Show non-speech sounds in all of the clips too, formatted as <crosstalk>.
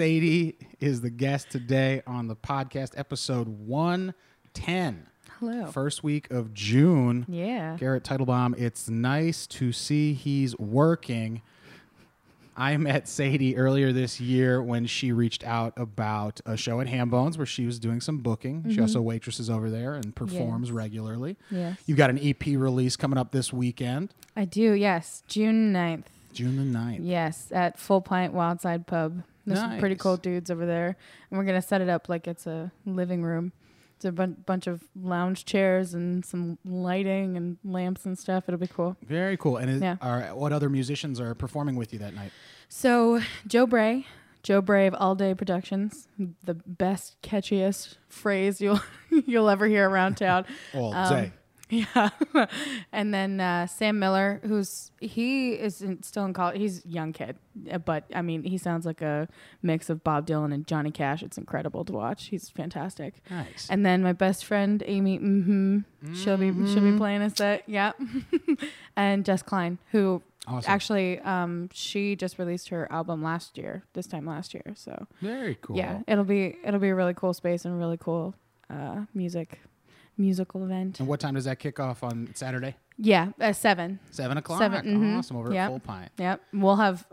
Sadie is the guest today on the podcast, episode 110. Hello. First week of June. Yeah. Garrett Titlebaum, it's nice to see he's working. I met Sadie earlier this year when she reached out about a show at Hambones where she was doing some booking. She mm-hmm. also waitresses over there and performs regularly. Yes. You've got an EP release coming up this weekend, I do, yes. June 9th. June the 9th. Yes, at Full Pint Wildside Pub. There's some pretty cool dudes over there. And we're going to set it up like it's a living room. It's a bun- bunch of lounge chairs and some lighting and lamps and stuff. It'll be cool. Very cool. And is, Yeah. are, what other musicians are performing with you that night? So, Joe Bray, Joe Bray of All Day Productions, the best, catchiest phrase you'll <laughs> you'll ever hear around town. <laughs> All Um, day. <laughs> Yeah, and then uh, Sam Miller, who's he is in, still in college. He's a young kid, uh, but I mean, he sounds like a mix of Bob Dylan and Johnny Cash. It's incredible to watch. He's fantastic. Nice. And then my best friend Amy, mm-hmm, she'll be she'll be playing a set. Yeah, <laughs> and Jess Klein, who awesome. actually um, she just released her album last year, this time last year. So Very cool. yeah, it'll be it'll be a really cool space and really cool uh, music musical event. And what time does that kick off on Saturday? Yeah, uh, seven. Seven o'clock. Seven, mhm. Awesome. Over Yep. at Full Pint. Yep. We'll have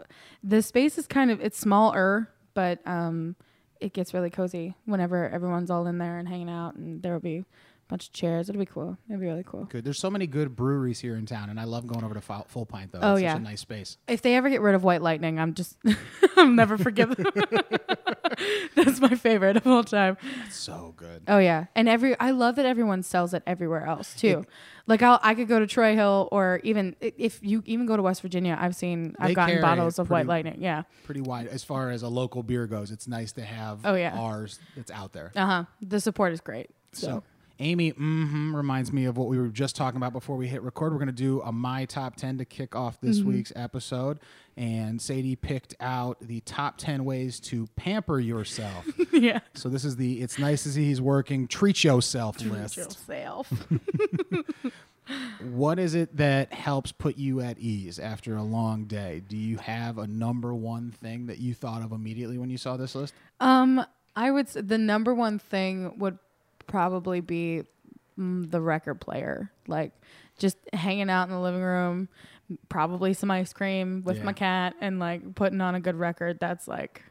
the space is kind of it's smaller, but um, it gets really cozy whenever everyone's all in there and hanging out, and there will be bunch of chairs. It'll be cool. It'll be really cool. Good. There's so many good breweries here in town, and I love going over to Full Pint though. Oh, it's yeah. such a nice space. If they ever get rid of White Lightning, I'm just <laughs> I'll never forgive them. <laughs> That's my favorite of all time. It's so good. Oh yeah, and every I love that everyone sells it everywhere else too. like I'll I could go to Troy Hill or even if you even go to West Virginia, I've seen I've gotten bottles of White Lightning. Yeah. Pretty wide as far as a local beer goes. It's nice to have Oh, yeah. ours that's out there. Uh huh. The support is great. So, So, Amy mm hmm, reminds me of what we were just talking about before we hit record. We're going to do a My Top 10 to kick off this Mm-hmm. week's episode. And Sadie picked out the top 10 ways to pamper yourself. <laughs> yeah. so, this is the It's Nice to See He's Working Treat Yourself list. Treat yourself. <laughs> What is it that helps put you at ease after a long day? Do you have a number one thing that you thought of immediately when you saw this list? um, I would say the number one thing would probably be mm, the record player. Like just hanging out in the living room, probably some ice cream with Yeah. my cat, and like putting on a good record. That's like.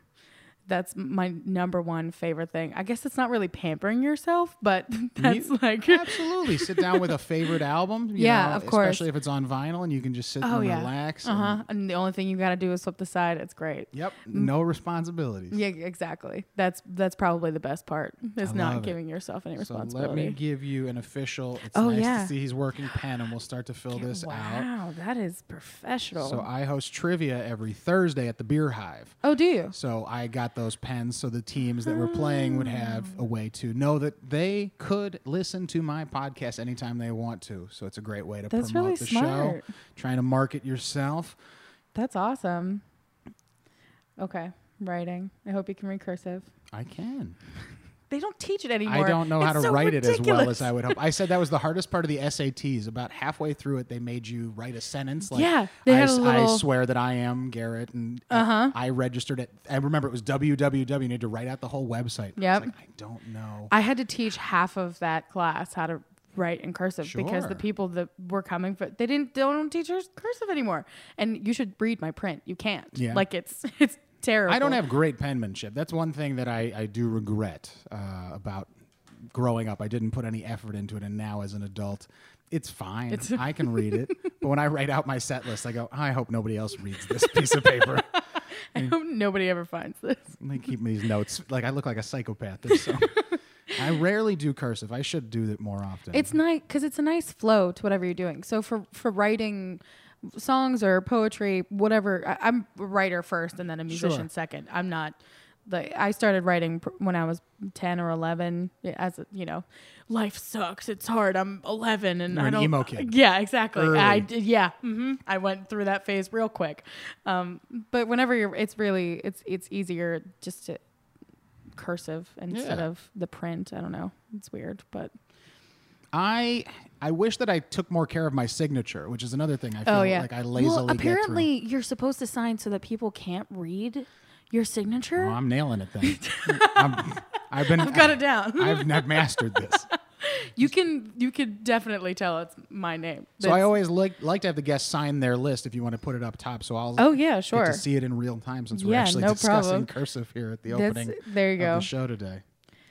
That's my number one favorite thing. I guess it's not really pampering yourself, but <laughs> that's like <laughs> Absolutely. Sit down with a favorite album. you Yeah, know, of course. Especially if it's on vinyl and you can just sit Oh, and yeah. relax. Uh huh. And the only thing you got to do is flip the side. It's great. Yep. No responsibilities. Yeah, exactly. That's that's probably the best part is not it. giving yourself any So responsibility. let me give you an official. It's Oh, nice yeah. to see he's working pen, and we'll start to fill this out. wow, that is professional. So I host trivia every Thursday at the Beer Hive. oh, do you? So I got those pens so the teams that were playing would have a way to know that they could listen to my podcast anytime they want to. So it's a great way to That's promote really the smart. show, trying to market yourself. That's awesome. Okay, writing. I hope you can read cursive. I can. They don't teach it anymore. I don't know how to so write it as well as I would hope. I said that was the hardest part of the SATs. About halfway through it, they made you write a sentence. Like, Yeah, they I, had a little- I swear that I am Garrett, and Uh-huh. I registered it. I remember it was www. You need to write out the whole website. I Yep. like, I don't know. I had to teach half of that class how to write in cursive because the people that were coming for they didn't they don't teach cursive anymore. And you should read my print. You can't. Yeah. Like it's <laughs> it's terrible. I don't have great penmanship. That's one thing that I, I do regret uh, about growing up. I didn't put any effort into it, and now as an adult, it's fine. It's- I can read it. <laughs> but when I write out my set list, I go, I hope nobody else reads this piece of paper. <laughs> I hope nobody ever finds this. They keep these notes. Like I look like a psychopath. So <laughs> I rarely do cursive. I should do it more often. It's nice because it's a nice flow to whatever you're doing. So for for writing songs or poetry, whatever, I, I'm a writer first and then a musician Sure. second. I'm not. Like I started writing pr- when I was ten or eleven. As a, you know, life sucks. It's hard. I'm eleven and You're I an don't. emo kid. Yeah, exactly. Early. I did. Yeah, hmm I went through that phase real quick. Um, but whenever you're, it's really it's it's easier just to cursive instead Yeah. of the print. I don't know. It's weird, but I I wish that I took more care of my signature, which is another thing I oh, feel Oh yeah. like I lazily well, get through. apparently you're supposed to sign so that people can't read Your signature? Oh, I'm nailing it then. <laughs> I'm, I've been. I've got it down. <laughs> I've, I've mastered this. <laughs> you can you can definitely tell it's my name. So I always like like to have the guests sign their list if you want to put it up top. So I'll Oh yeah, get sure. to see it in real time since we're actually no discussing problem. cursive here at the That's- opening there you of go. the show today.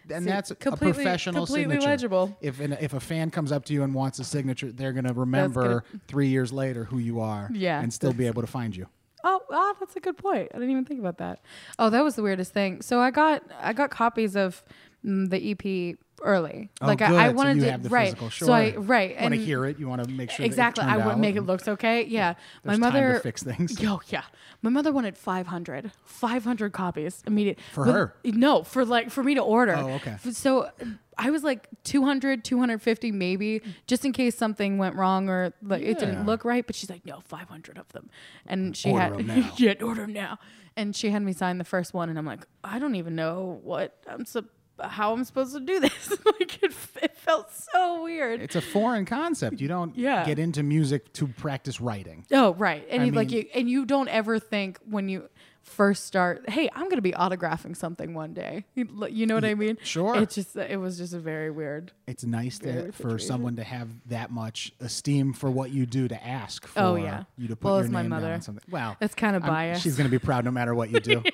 And See, that's a professional completely signature. legible. If an, if a fan comes up to you and wants a signature, they're gonna remember three years later who you are. Yeah, and still be able to find you. Oh, ah, that's a good point. I didn't even think about that. Oh, that was the weirdest thing. So I got I got copies of mm, the EP early. Oh, like. I, I So wanted you to right. physical. So I right You want to hear it. You want to make sure exactly. I want to make it looks okay. Yeah, There's my time mother to fix things. <laughs> Yo, yeah. My mother wanted 500. 500 copies immediate. For But- her? No, for like for me to order. Oh, okay. So I was like 200, 250 maybe, just in case something went wrong or like it didn't look right. But she's like, no, 500 of them. And she <laughs> Order had, 'em now. yeah, order them now. And she had me sign the first one. And I'm like, I don't even know what I'm sup how I'm supposed to do <laughs> this. like it, it felt so weird. It's a foreign concept. You don't Yeah. get into music to practice writing. Oh, right. And I you, like you and you don't ever think when you first start, hey, I'm going to be autographing something one day. You, you know what I mean? sure. It just it was just a very weird. It's nice to, for someone to have that much esteem for what you do to ask oh, for Oh, yeah. you to put Well, your my name down mother. on something. Wow. That's kind of I'm- biased. She's going to be proud no matter what you do. <laughs> <laughs>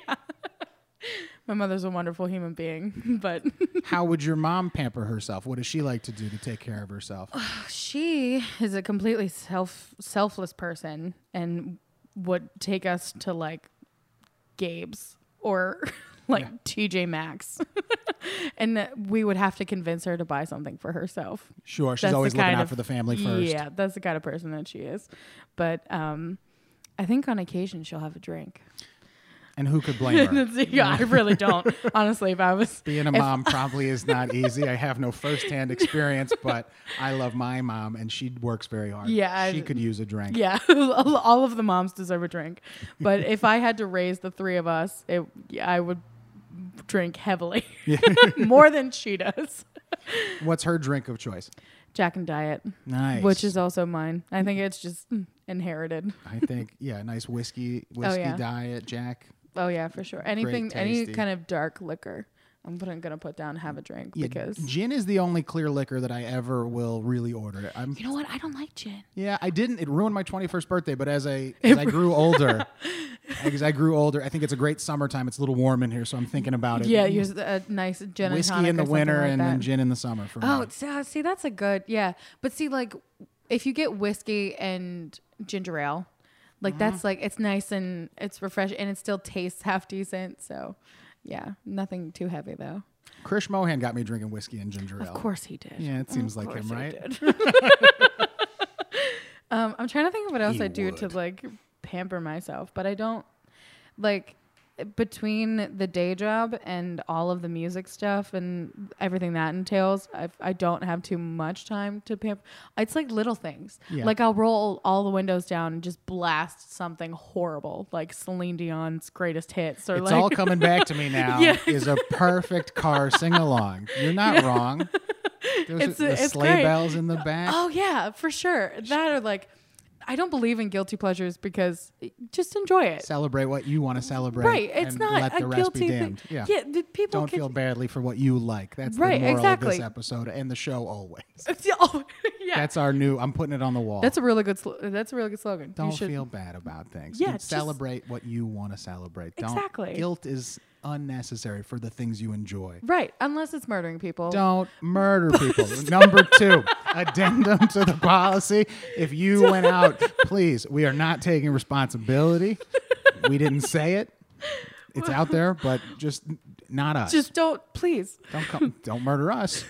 My mother's a wonderful human being, <laughs> but How would your mom pamper herself? What does she like to do to take care of herself? <sighs> she is a completely self selfless person and would take us to like Gabe's or <laughs> like TJ Maxx. <laughs> and that we would have to convince her to buy something for herself. Sure, she's That's always looking out of- for the family first. Yeah, that's the kind of person that she is. But um, I think on occasion she'll have a drink. And who could blame <laughs> her? yeah, I really don't. <laughs> Honestly, if I was Being a mom <laughs> probably is not easy. I have no firsthand experience, but I love my mom and she works very hard. Yeah, I- She could use a drink. Yeah, all of the moms deserve a drink. But if I had to raise the three of us, it I would drink heavily, more than she does. What's her drink of choice? Jack and Diet, Nice. which is also mine. I think it's just mm, inherited. I think, yeah, nice whiskey, oh, whiskey yeah. diet, Jack. Oh yeah, for sure. Anything, any kind of dark liquor, I'm gonna, gonna put down have a drink Yeah, because gin is the only clear liquor that I ever will really order. I'm you know what? I don't like gin. yeah, I didn't. It ruined my 21st birthday, but as I <laughs> as I grew older, <laughs> as I grew older, I think it's a great summertime. It's a little warm in here, so I'm thinking about it. Yeah, use a nice gin and whiskey in the winter like and then gin in the summer for Oh, me. uh, see, that's a good, yeah. But see, like, if you get whiskey and ginger ale, like Mm-hmm. that's like it's nice and it's refreshing and it still tastes <laughs> half decent. So, yeah, nothing too heavy though. Krish Mohan got me drinking whiskey and ginger ale. Of course he did. Yeah, it seems Of like him, right? did. <laughs> <laughs> um, I'm trying to think of what else He I do to like pamper myself, but I don't like between the day job and all of the music stuff and everything that entails, I, I don't have too much time to pamper. It's like little things. Yeah. Like I'll roll all the windows down and just blast something horrible, like Celine Dion's greatest hits, or It's like all coming back to me <laughs> now. Yeah, Is a perfect car sing along. You're not wrong. <laughs> There's It's- the it's sleigh great. bells in the back. Oh yeah, for sure. That are like, I don't believe in guilty pleasures because eh, just enjoy it. Celebrate what you want to celebrate. Right, it's and not let a the rest guilty be thing. damned. Yeah. Yeah, the people Don't can, feel badly for what you like. That's Right, the moral of exactly. this episode and the show always. <laughs> yeah, that's, our new. I'm putting it on the wall. That's a really good. Sl- that's a really good slogan. Don't should- feel bad about things. Yeah, just- celebrate what you want to celebrate. Don't, Exactly. Guilt is unnecessary for the things you enjoy. right, unless it's murdering people. Don't <laughs> murder people. Number two, addendum to the policy. If you went out, please, we are not taking responsibility. We didn't say it. It's out there, but just not us. Just don't, please. don't come. Don't murder us.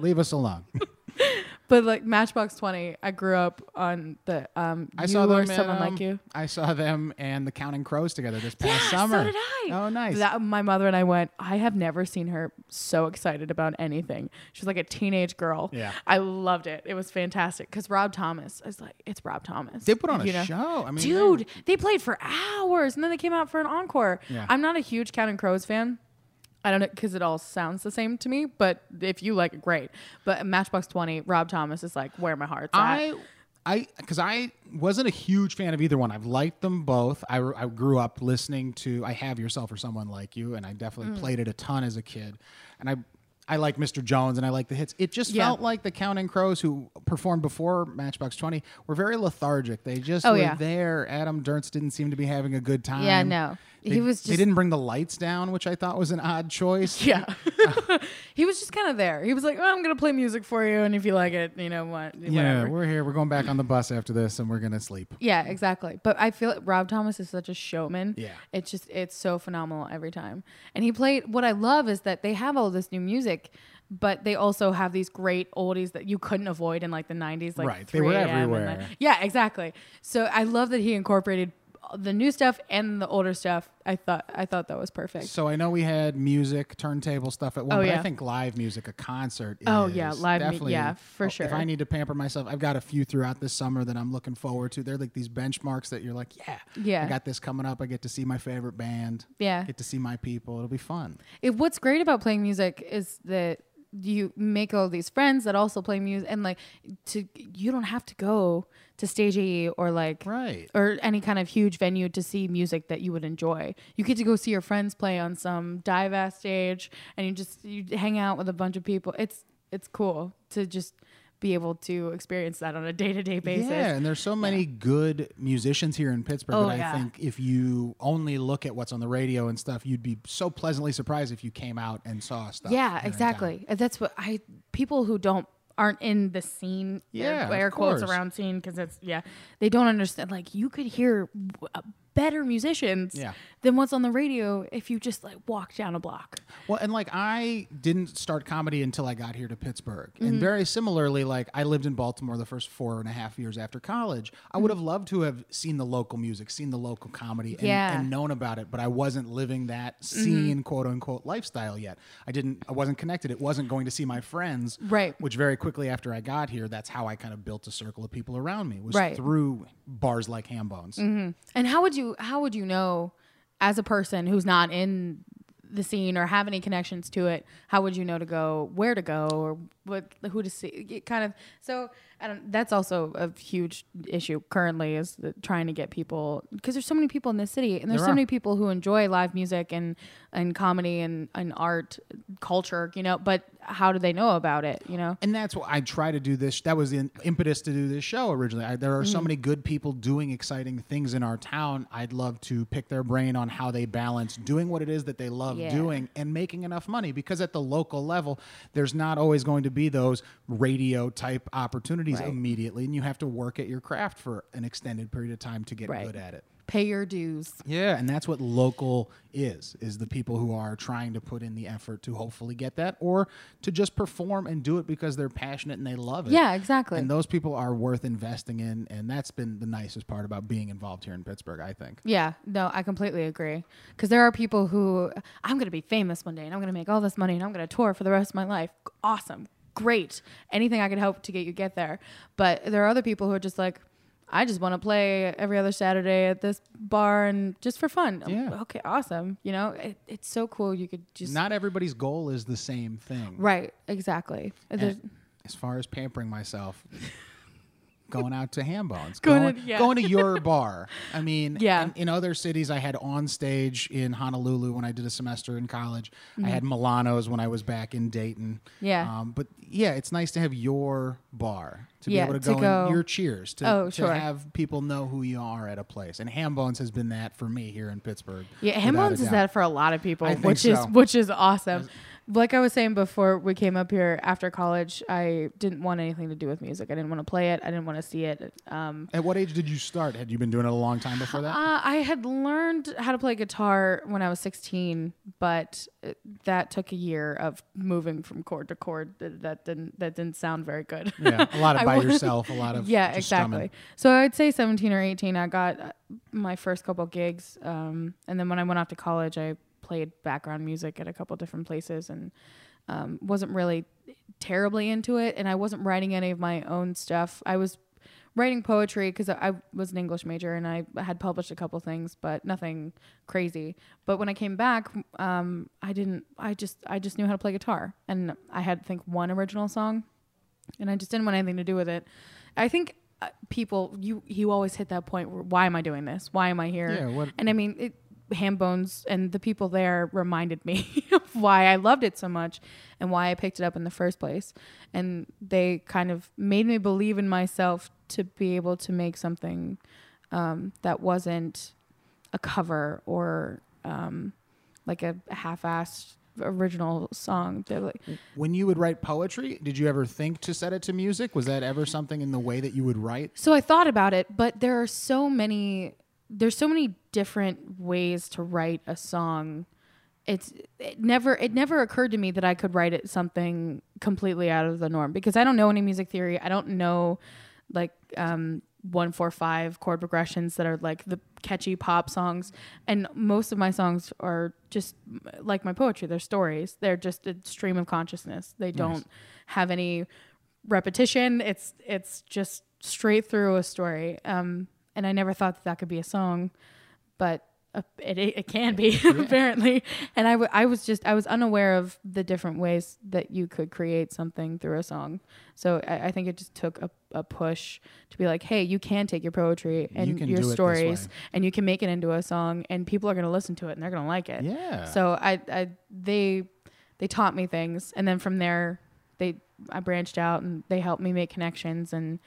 Leave us alone. <laughs> But like Matchbox Twenty, I grew up on the um. I saw or them. someone um, like you. I saw them and the Counting Crows together this past Yeah, summer. so did I. Oh, nice. That, my mother and I went. I have never seen her so excited about anything. She was like a teenage girl. Yeah. I loved it. It was fantastic because Rob Thomas. I was like, it's Rob Thomas. they put on a you know? show. I mean, they- Dude, they played for hours and then they came out for an encore. Yeah. I'm not a huge Counting Crows fan. I don't know because it all sounds the same to me, but if you like it, great. But Matchbox 20, Rob Thomas is like where my heart's at. I I because I wasn't a huge fan of either one. I've liked them both. I, I grew up listening to I Have Yourself or Someone Like You, and I definitely Mm. played it a ton as a kid. And I I like Mr. Jones and I like the hits. It just Yeah. felt like the Counting Crows who performed before Matchbox Twenty were very lethargic. They just Oh, were yeah. there. Adam Duritz didn't seem to be having a good time. Yeah, no. They, He was they didn't bring the lights down, which I thought was an odd choice. Yeah. <laughs> <laughs> he was just kind of there. He was like, oh, I'm going to play music for you. And if you like it, you know what? Yeah, whatever. we're here. We're going back on the bus after this, and we're gonna sleep. Yeah, exactly. But I feel like Rob Thomas is such a showman. Yeah. It's just it's so phenomenal every time. And he played what I love is that they have all this new music, but they also have these great oldies that you couldn't avoid in like the 90s like Right. They were 3 a.m. and everywhere. yeah, exactly. So I love that he incorporated the new stuff and the older stuff. I thought I thought that was perfect. So I know we had music, turntable stuff at one, Oh, but I think live music, a concert. Oh, yeah, live definitely- yeah, for oh, sure. If I need to pamper myself, I've got a few throughout this summer that I'm looking forward to. They're like these benchmarks that you're like, yeah, Yeah. I got this coming up. I get to see my favorite band. Yeah. get to see my people. It'll be fun. it, what's great about playing music is that you make all these friends that also play music and like to you don't have to go to stage AE or like Right. or any kind of huge venue to see music that you would enjoy. You get to go see your friends play on some dive ass stage and you just you hang out with a bunch of people. It's it's cool to just be able to experience that on a day to day basis. Yeah, and there's so many good musicians here in Pittsburgh Oh, that I yeah. think if you only look at what's on the radio and stuff, you'd be so pleasantly surprised if you came out and saw stuff. Yeah, here in town. exactly. That's what I people who don't aren't in the scene Yeah, air, air quotes around scene because it's yeah they don't understand like you could hear w- uh, better musicians Yeah. Than what's on the radio if you just like walk down a block Well, and like I didn't start comedy until I got here to Pittsburgh. Mm-hmm. And very similarly, like I lived in Baltimore the first four and a half years after college. I would have loved to have seen the local music, seen the local comedy, and, Mm-hmm. Yeah. Mm-hmm. and known about it, but I wasn't living that scene, quote unquote, lifestyle yet. I didn't, I wasn't connected. It wasn't going to see my friends. Right. Which very quickly after I got here, that's how I kind of built a circle of people around me, was Right. through bars like Hambones. and how would you how would you know as a person who's not in the scene or have any connections to it how would you know to go where to go or what who to see? Kind of so Don't, that's also a huge issue currently is the, trying to get people because there's so many people in this city and there's There so are. many people who enjoy live music and and comedy and, and art culture you know but how do they know about it you know and that's what I try to do this. That was the impetus to do this show originally. I, there are Mm-hmm. so many good people doing exciting things in our town. I'd love to pick their brain on how they balance doing what it is that they love Yeah. doing and making enough money. Because at the local level, there's not always going to be those radio type opportunities Right. immediately, and you have to work at your craft for an extended period of time to get Right. good at it. pay your dues Yeah, and that's what local is is the people who are trying to put in the effort to hopefully get that or to just perform and do it because they're passionate and they love it. yeah exactly And those people are worth investing in and that's been the nicest part about being involved here in Pittsburgh, I think. Yeah, no, I completely agree. Because there are people who I'm going to be famous one day and I'm going to make all this money and I'm going to tour for the rest of my life. Awesome, great. Anything I could help to get you get there. But there are other people who are just like, I just want to play every other Saturday at this bar and just for fun. Yeah. Okay, awesome. You know, it, it's so cool. You could just Not everybody's goal is the same thing. right, exactly. As far as pampering myself, going out to Hambones, <laughs> Going going, to- yeah. going to your <laughs> bar. I mean, Yeah. in, in other cities, I had on stage in Honolulu when I did a semester in college. I had Milano's when I was back in Dayton. Mm-hmm. Yeah. Um, but yeah, it's nice to have your bar to Yeah, be able to to go, go- in your cheers to, Oh, to sure. have people know who you are at a place. And Hambones has been that for me here in Pittsburgh. Yeah, Hambones is that for a lot of people, which is which is awesome. Like I was saying before we came up here after college, I didn't want anything to do with music. I didn't want to play it. I didn't want to see it. Um, At what age did you start? Had you been doing it a long time before that? uh, I had learned how to play guitar when I was 16, but uh, that took a year of moving from chord to chord. That, that didn't that didn't sound very good. yeah, a lot of <laughs> by yourself, a lot of <laughs> yeah, exactly. So I'd say 17 or 18. I got uh, my first couple gigs, um, and then when I went off to college, I played background music at a couple different places, and um, wasn't really terribly into it. And I wasn't writing any of my own stuff. I was writing poetry because I was an English major and I had published a couple things, but nothing crazy. But when I came back, um, I didn't. I just I just knew how to play guitar, and I had I think one original song, and I just didn't want anything to do with it. I think uh, people you you always hit that point where why am I doing this? Why am I here? Yeah, what- And I mean, it, Hambones and the people there reminded me <laughs> of why I loved it so much and why I picked it up in the first place. And they kind of made me believe in myself to be able to make something um, that wasn't a cover or um, like a half-assed original song. Like, When you would write poetry, did you ever think to set it to music? Was that ever something in the way that you would write? So I thought about it, but there are so many there's so many different ways to write a song. It's it never it never occurred to me that I could write it something completely out of the norm because I don't know any music theory. I don't know like um one four five chord progressions that are like the catchy pop songs and most of my songs are just like my poetry they're stories they're just a stream of consciousness they don't have any repetition. It's it's just straight through a story. Um, and I never thought that that could be a song, but uh, it it can be <laughs> apparently. And I, w- I was just I was unaware of the different ways that you could create something through a song. So I, I think it just took a, a push to be like, hey, you can take your poetry and can your do it this stories and you can make it into a song, and people are going to listen to it and they're going to like it. Yeah. So I, I they they taught me things, and then from there they I branched out and they helped me make connections and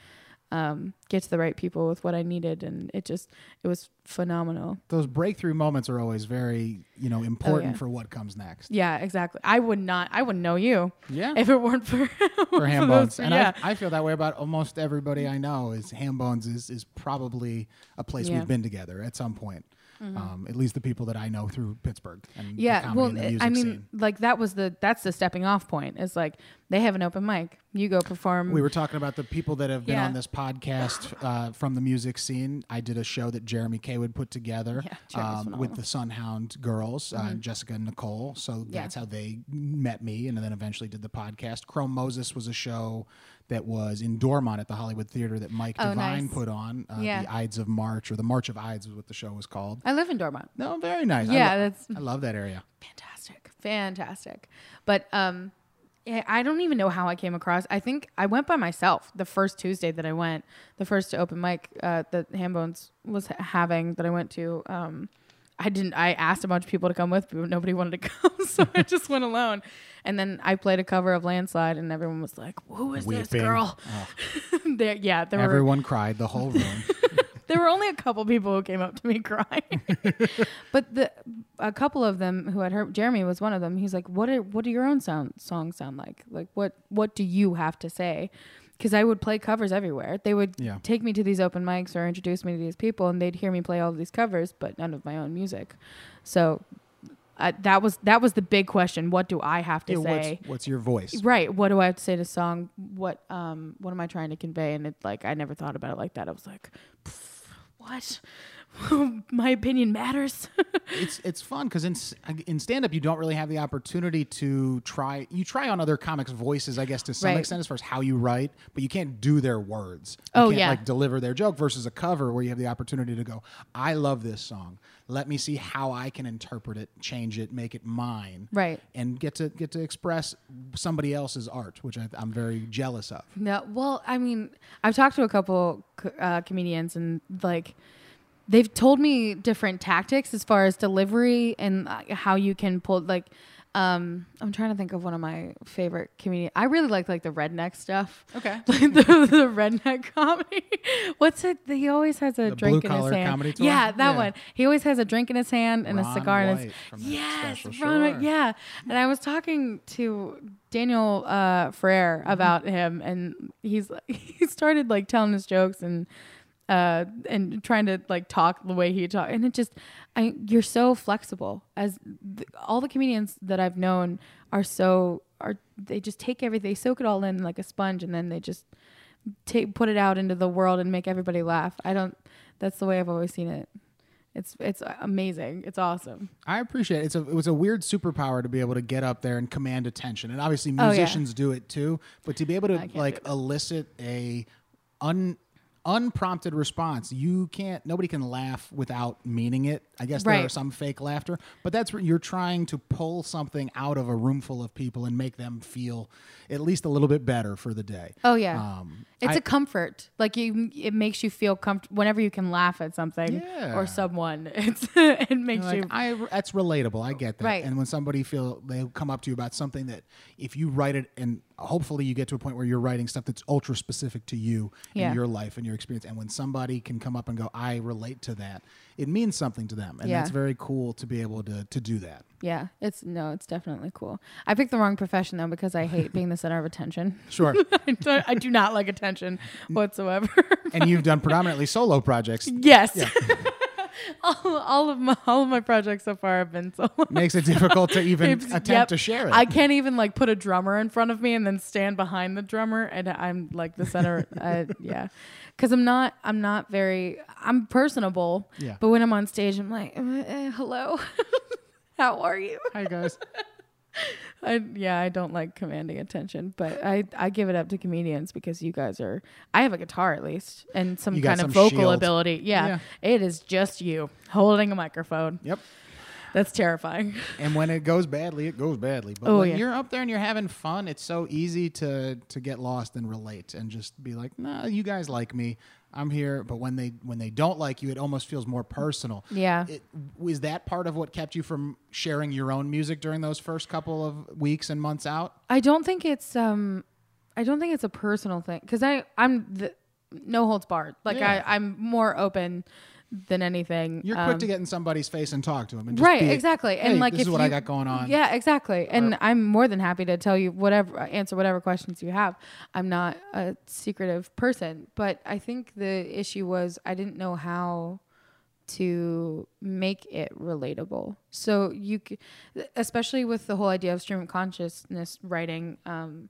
um, get to the right people with what I needed, and it just it was phenomenal. Those breakthrough moments are always very, you know, important Oh, yeah. for what comes next. Yeah, exactly. I would not I wouldn't know you Yeah. if it weren't for <laughs> for Hambones. And yeah. I, I feel that way about almost everybody I know. Is Hambones is is probably a place Yeah. We've been together at some point. Um, at least the people that I know through Pittsburgh and yeah well and the music i mean scene. like that was the that's the stepping off point is like they have an open mic you go perform We were talking about the people that have been Yeah. on this podcast <laughs> uh, from the music scene. I did a show that Jeremy K would put together Yeah, um, with the Sunhound girls, uh, Jessica and Nicole. So Mm-hmm. Yeah. that's how they met me, and then eventually did the podcast. Chrome Moses was a show that was in Dormont at the Hollywood Theater that Mike Oh, Devine nice. put on. Uh, Yeah. The Ides of March, or the March of Ides, was what the show was called. i live in dormont No, very nice. I Yeah, lo- that's- I love that area. fantastic fantastic but um I don't even know how I came across. I think I went by myself the first Tuesday that I went, the first open mic uh, that Hambones was having that I went to. Um, I didn't. I asked a bunch of people to come with me, but nobody wanted to <laughs> come, so I just went alone. And then I played a cover of Landslide, and everyone was like, "Who is this girl?" Oh, <laughs> there, yeah, there were everyone cried, the whole room. <laughs> there were only a couple people who came up to me crying, but the a couple of them who had heard Jeremy was one of them. He's like, "What are what do your own sound songs sound like? Like what what do you have to say?" Because I would play covers everywhere. They would Yeah. take me to these open mics or introduce me to these people, and they'd hear me play all of these covers, but none of my own music. So uh, that was that was the big question. What do I have to Yeah, say? what's, what's your voice? Right. What do I have to say to song? What um what am I trying to convey? And it like I never thought about it like that. I was like, what? <laughs> My opinion matters. <laughs> it's it's fun because in in stand up you don't really have the opportunity to try you try on other comics voices I guess to some Right. extent as far as how you write but you can't do their words you Oh, can't yeah. like deliver their joke versus a cover where you have the opportunity to go I love this song let me see how I can interpret it change it make it mine Right. and get to get to express somebody else's art which I, I'm very jealous of no. Well, I mean, I've talked to a couple uh, comedians and like they've told me different tactics as far as delivery and uh, how you can pull like. Um, I'm trying to think of one of my favorite comedians. I really like like the redneck stuff. Okay. <laughs> like the, the redneck comedy. <laughs> What's it? He always has a The drink in his blue-collar hand. comedy? Yeah, that Yeah. one. He always has a drink in his hand and a Ron cigar in his. From Yes, Ron sure. yeah. And I was talking to Daniel uh, Frere Mm-hmm. about him, and he's <laughs> he started like telling his jokes and uh, and trying to like talk the way he talked, and it just, I you're so flexible. As th- all the comedians that I've known are so are they just take everything, they soak it all in like a sponge, and then they just take put it out into the world and make everybody laugh. I don't. That's the way I've always seen it. It's it's amazing. It's awesome. I appreciate it. It's a it was a weird superpower to be able to get up there and command attention. And obviously Oh, yeah. musicians do it too, but to be able to like elicit a un unprompted response. You can't. Nobody can laugh without meaning it. I guess there are some fake laughter, but that's where you're trying to pull something out of a room full of people and make them feel at least a little bit better for the day. Oh yeah. Um, it's I- a comfort. Like you it makes you feel comfortable whenever you can laugh at something Yeah. or someone. <laughs> It's it makes like you I that's relatable. I get that. Right. And when somebody feel they come up to you about something that if you write it and hopefully you get to a point where you're writing stuff that's ultra specific to you Yeah. and your life and your experience and when somebody can come up and go I relate to that, it means something to them. And Yeah. that's very cool to be able to to do that. Yeah, it's no, it's definitely cool. I picked the wrong profession though because I hate being the center of attention. <laughs> Sure. I, do, I do not like attention whatsoever. and you've done predominantly solo projects. <laughs> yes. <laughs> all, all of my all of my projects so far have been solo. Makes it difficult to even attempt yep. to share it. I can't even like put a drummer in front of me and then stand behind the drummer and I'm like the center. uh, yeah, because I'm not. I'm not very. I'm personable. Yeah. But when I'm on stage, I'm like, uh, hello, <laughs> how are you? Hi guys. <laughs> I, yeah, I don't like commanding attention, but I, I give it up to comedians because you guys are. I have a guitar at least and some kind of some vocal shield. ability. Yeah, Yeah. it is just you holding a microphone. Yep. That's terrifying. And when it goes badly, it goes badly. But Oh, when yeah. you're up there and you're having fun, it's so easy to to get lost and relate and just be like, "Nah, you guys like me. I'm here." But when they when they don't like you, it almost feels more personal. Yeah. It, was that part of what kept you from sharing your own music during those first couple of weeks and months out? I don't think it's um, I don't think it's a personal thing because I I'm the no holds barred. Like Yeah. I I'm more open than anything. You're quick Um, to get in somebody's face and talk to them, and just right be, exactly and like this if is what you, I got going on. yeah exactly and i'm more than happy to tell you whatever answer whatever questions you have i'm not a secretive person but i think the issue was i didn't know how to make it relatable so you c- especially with the whole idea of stream of consciousness writing um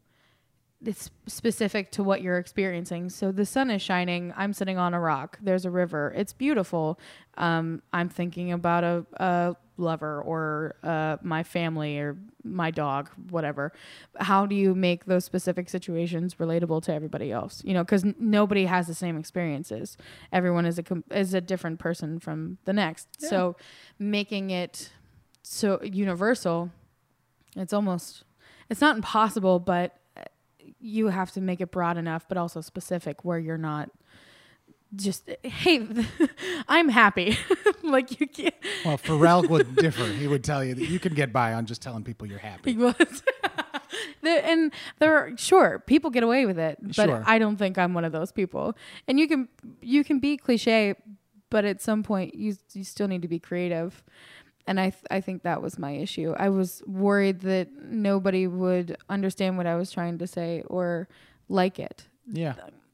it's specific to what you're experiencing. So the sun is shining. I'm sitting on a rock. There's a river. It's beautiful. Um, I'm thinking about a, a lover or uh, my family or my dog, whatever. How do you make those specific situations relatable to everybody else? You know, because n- nobody has the same experiences. Everyone is a com- is a different person from the next. So making it so universal, it's almost it's not impossible, but you have to make it broad enough, but also specific where you're not just hey, <laughs> I'm happy. <laughs> like you can't. Well, Pharrell would differ. He would tell you that you can get by on just telling people you're happy. He was. <laughs> And there are sure people get away with it, but Sure. I don't think I'm one of those people. And you can you can be cliche, but at some point you you still need to be creative. And I th- I think that was my issue. I was worried that nobody would understand what I was trying to say or like it. Yeah.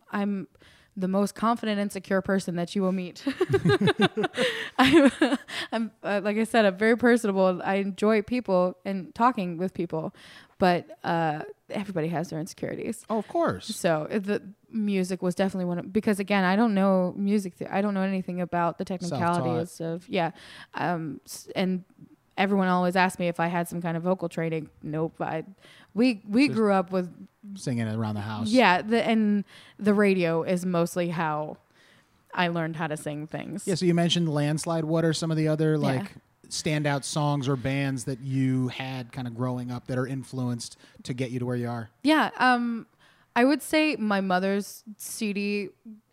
I'm the most confident and secure person that you will meet. <laughs> <laughs> I'm, I'm uh, like I said, I'm very personable. I enjoy people and talking with people, but uh, everybody has their insecurities. Oh, of course. So uh, the music was definitely one of, because again, I don't know music. The- I don't know anything about the technicalities of yeah, um, and everyone always asked me if I had some kind of vocal training. Nope. I we we grew up with Singing it around the house. yeah, the, and the radio is mostly how I learned how to sing things. Yeah, so you mentioned Landslide. What are some of the other Yeah. Standout songs or bands that you had kind of growing up that are influenced to get you to where you are? Yeah, um, I would say my mother's CD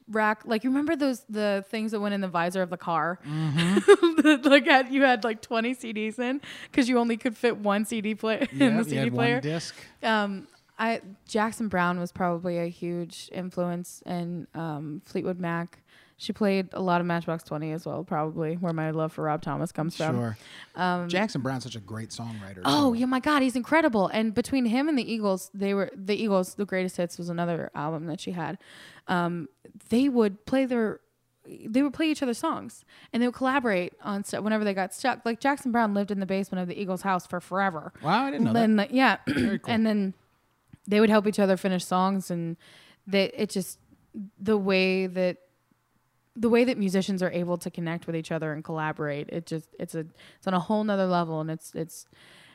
rack. Like, you remember those the things that went in the visor of the car? That, <laughs> like, had, you had like twenty CDs in because you only could fit one CD player <laughs> in the you CD player. one disc. Um, I Jackson Browne was probably a huge influence, and um, Fleetwood Mac. She played a lot of Matchbox Twenty as well, probably where my love for Rob Thomas comes from. Sure. Jackson Browne's such a great songwriter. Um, Oh too. yeah, my God, he's incredible. And between him and the Eagles, they were the Eagles. The Greatest Hits was another album that she had. Um, they would play their, they would play each other's songs, and they would collaborate on stuff whenever they got stuck. Like Jackson Browne lived in the basement of the Eagles' house for forever. Wow, I didn't know that. And like, yeah, <clears throat> and then they would help each other finish songs, and they it just the way that the way that musicians are able to connect with each other and collaborate it just it's a it's on a whole nother level and it's it's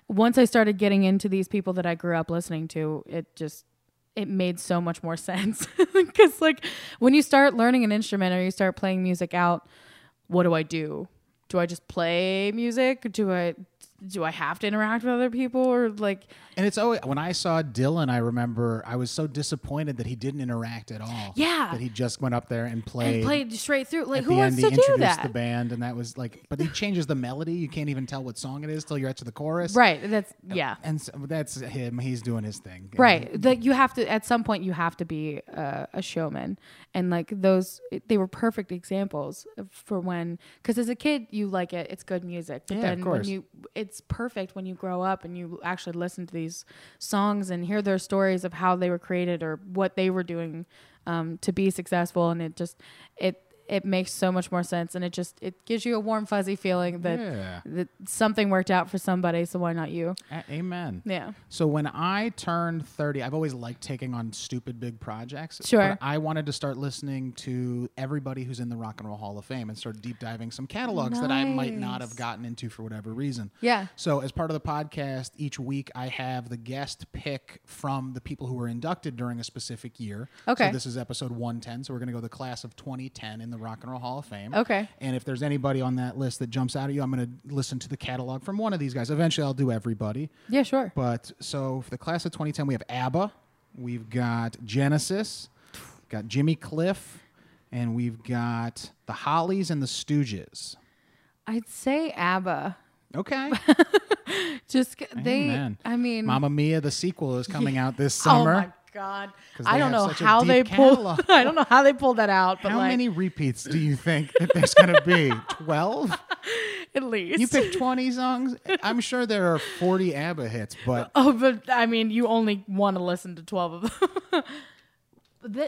once i started getting into these people that i grew up listening to it just it made so much more <laughs> sense because like when you start learning an instrument or you start playing music out, what do I do? Do I just play music? Do I do I have to interact with other people or like And it's always when I saw Dylan, I remember I was so disappointed that he didn't interact at all. Yeah. that he just went up there and played. and play straight through? Like at who the wants end, to he do introduced that? the band, and that was like. But he changes the melody. You can't even tell what song it is till you're at to the chorus. Right. That's yeah. And so that's him. He's doing his thing. Right. Like you have to at some point you have to be uh, a showman, and like those they were perfect examples for when because as a kid you like it, it's good music, but Yeah, of then when course. you it's perfect when you grow up and you actually listen to these songs and hear their stories of how they were created or what they were doing um, to be successful, and it just it it makes so much more sense, and it just it gives you a warm fuzzy feeling that Yeah. that something worked out for somebody, so why not you? A- amen. Yeah. So when I turned 30, I've always liked taking on stupid big projects. Sure. But I wanted to start listening to everybody who's in the Rock and Roll Hall of Fame and start deep diving some catalogs that I might not have gotten into for whatever reason. Yeah. So as part of the podcast, each week I have the guest pick from the people who were inducted during a specific year. Okay. So this is episode 110. So we're going to go the class of 2010 in the Rock and Roll Hall of Fame. Okay. And if there's anybody on that list that jumps out at you, I'm going to listen to the catalog from one of these guys. Eventually, I'll do everybody. Yeah. Sure. But so for the class of 2010, we have ABBA, we've got Genesis, got Jimmy Cliff, and we've got the Hollies and the Stooges. I'd say ABBA. Okay. <laughs> Just they. Amen. I mean, Mamma Mia, the sequel, is coming <laughs> out this oh summer. my god! 'Cause <laughs> I don't know how they pulled. I don't know how they pulled that out, but How like many repeats do you think that there's going to be? <laughs> 12? at least. You picked 20 songs? I'm sure there are 40 ABBA hits, but <laughs> oh, but I mean, you only want to listen to twelve of them.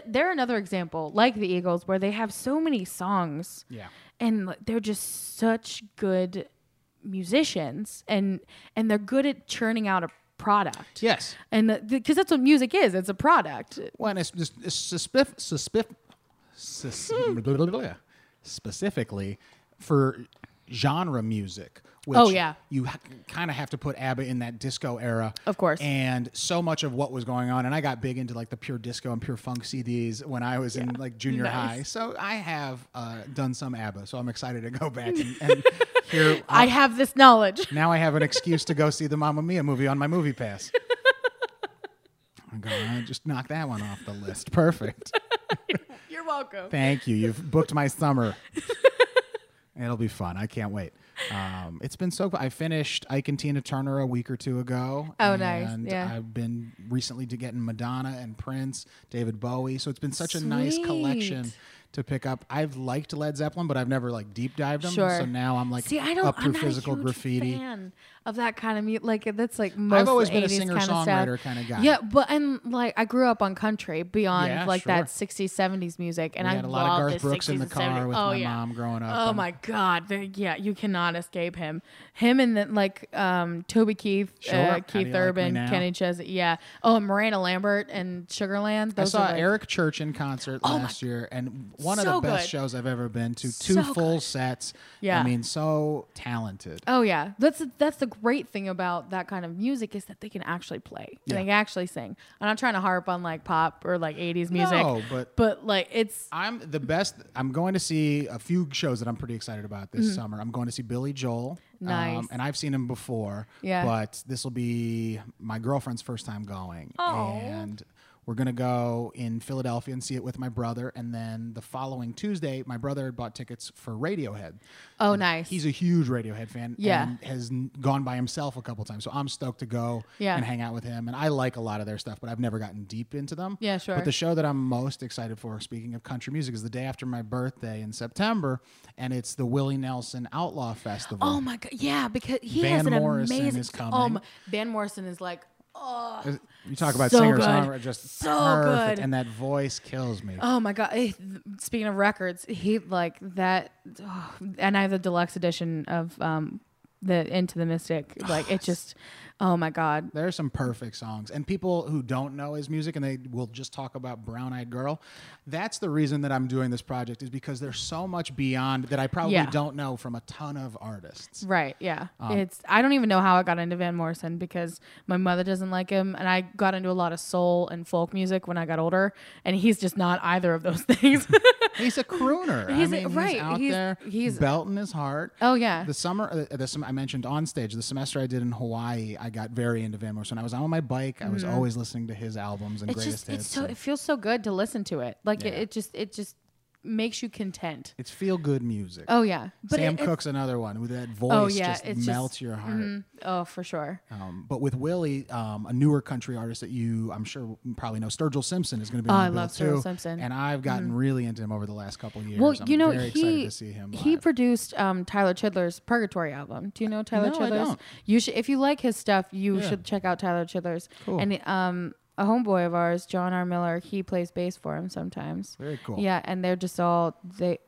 They're another example, like the Eagles, where they have so many songs. yeah. and they're just such good musicians and and they're good at churning out a product Yes. and because that's what music is it's a product Well, and it's just it's suspif- suspif- sus- <laughs> specifically for genre music. Which Oh, yeah. you ha- kind of have to put ABBA in that disco era, Of course. And so much of what was going on, and I got big into like the pure disco and pure funk CDs when I was in like junior Nice. high. So I have uh, done some ABBA. So I'm excited to go back and, <laughs> and hear. i have this knowledge <laughs> now I have an excuse to go see the Mamma Mia movie on my movie pass. <laughs> I'm going to just knock that one off the list. Perfect. you're welcome Thank you. You've booked my summer. It'll be fun. I can't wait. Um, it's been so. I finished Ike and Tina Turner a week or two ago. Oh, nice. And Yeah. I've been recently to getting Madonna and Prince, David Bowie. So it's been such a nice collection to pick up. I've liked Led Zeppelin, but I've never like deep dived them. Sure. So now I'm like see i don't up i'm through physical a huge graffiti. fan of that kind of music like that's like most I've always been a singer kind of songwriter stuff. kind of guy. yeah but and like i grew up on country beyond Yeah, like sure. that 60s 70s music and i had a lot of Garth Brooks 60s in the car 70s. with oh, my yeah. mom growing up. Oh and- my God! The- yeah, you cannot escape him. Him and then like um, Toby Keith, Sure. Uh, Keith You Like Urban, Kenny Chesney. Yeah. Oh, and Miranda Lambert and Sugarland. I saw like, Eric Church in concert Oh last year, and one of the best good. shows I've ever been to. Two So full good. sets. Yeah. I mean, so talented. Oh yeah, that's that's the great thing about that kind of music is that they can actually play. Yeah. They can actually sing. I'm not trying to harp on like pop or like 80s music, No, but but like it's I'm the best. I'm going to see a few shows that I'm pretty excited about this summer. I'm going to see Billy Joel. Mm-hmm. Nice. Um, and I've seen him before. Yeah. But this will be my girlfriend's first time going. Aw. And we're going to go in Philadelphia and see it with my brother. And then the following Tuesday, my brother had bought tickets for Radiohead. oh And nice. He's a huge Radiohead fan. Yeah. And has gone by himself a couple times. So I'm stoked to go Yeah. and hang out with him. And I like a lot of their stuff, but I've never gotten deep into them. Yeah, sure. But the show that I'm most excited for, speaking of country music, is the day after my birthday in September. And it's the Willie Nelson Outlaw Festival. oh my god, yeah, because he Van has an Morrison amazing. is Oh, coming. my, Van Morrison is like you talk about so singer songwriter, just So perfect. good. And that voice kills me. Oh my god! Speaking of records, he like that, oh, and I have the deluxe edition of um, the Into the Mystic. Like it just, Oh my God. There are some perfect songs, and people who don't know his music and they will just talk about Brown Eyed Girl. That's the reason that I'm doing this project is because there's so much beyond that I probably Yeah. don't know from a ton of artists. Right. Yeah. Um, it's I don't even know how I got into Van Morrison because my mother doesn't like him, and I got into a lot of soul and folk music when I got older, and he's just not either of those <laughs> things. He's a crooner. He's I a- mean, right, He's out he's- there. he's- belting his heart. oh yeah. The summer, uh, the I mentioned on stage, the semester I did in Hawaii, I got very into Van Morrison. I was on my bike. I was always listening to his albums and Mm-hmm. it's greatest just it's hits. so and it feels so good to listen to it. Like it, it just it just makes you content. it's feel good music. Oh yeah. But Sam it, Cooke's another one with that voice Oh, yeah, just it's just- melts your heart. mhm. Oh for sure. Um, but with Willie, um, a newer country artist that you, I'm sure, probably know, Sturgill Simpson is going to be Oh, on I love too. Sturgill Simpson. and I've gotten really into him over the last couple years. Well, I'm you know, very excited he to see him. he produced um, Tyler Childers Purgatory album. Do you know Tyler No, I Childers? don't. You should, if you like his stuff, you Yeah. should check out Tyler Childers. Cool. And um, a homeboy of ours, John R. Miller, he plays bass for him sometimes. very cool. Yeah, and they're just all they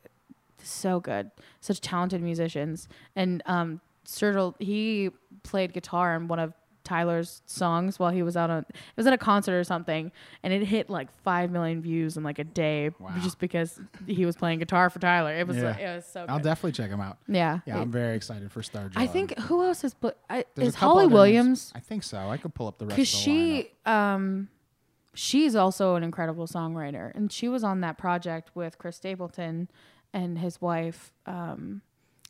so good, such talented musicians. And um, Sturgill, he played guitar in one of Tyler's songs while he was out on it was at a concert or something and it hit like 5 million views in like a day Wow. just because he was playing guitar for Tyler. It was Yeah. like, it was so I'll definitely check him out. yeah. Yeah, I'm very excited for Sturgill. I think who else is I, is Holly Williams. I think so. I could pull up the rest. because she lineup. um she's also an incredible songwriter and she was on that project with chris stapleton and his wife um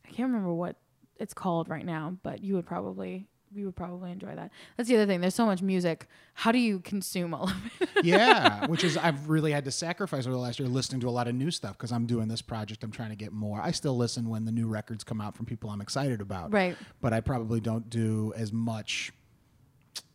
i can't remember what it's called right now but you would probably you would probably enjoy that that's the other thing there's so much music how do you consume all of it <laughs> yeah, which is I've really had to sacrifice over the last year listening to a lot of new stuff because I'm doing this project. I'm trying to get more. I still listen when the new records come out from people I'm excited about. Right. But I probably don't do as much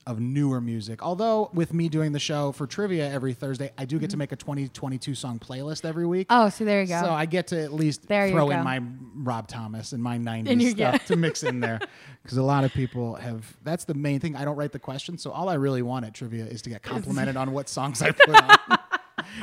of newer music. Although with me doing the show for trivia every Thursday, I do get to mm-hmm. make a 2022 song playlist every week. oh so there you go So I get to at least There throw in my Rob Thomas and my 90s And stuff yeah. to mix in there. <laughs> Because a lot of people have, that's the main thing. I don't write the questions. So all I really want at trivia is to get <laughs> complimented on what songs I put <laughs> on.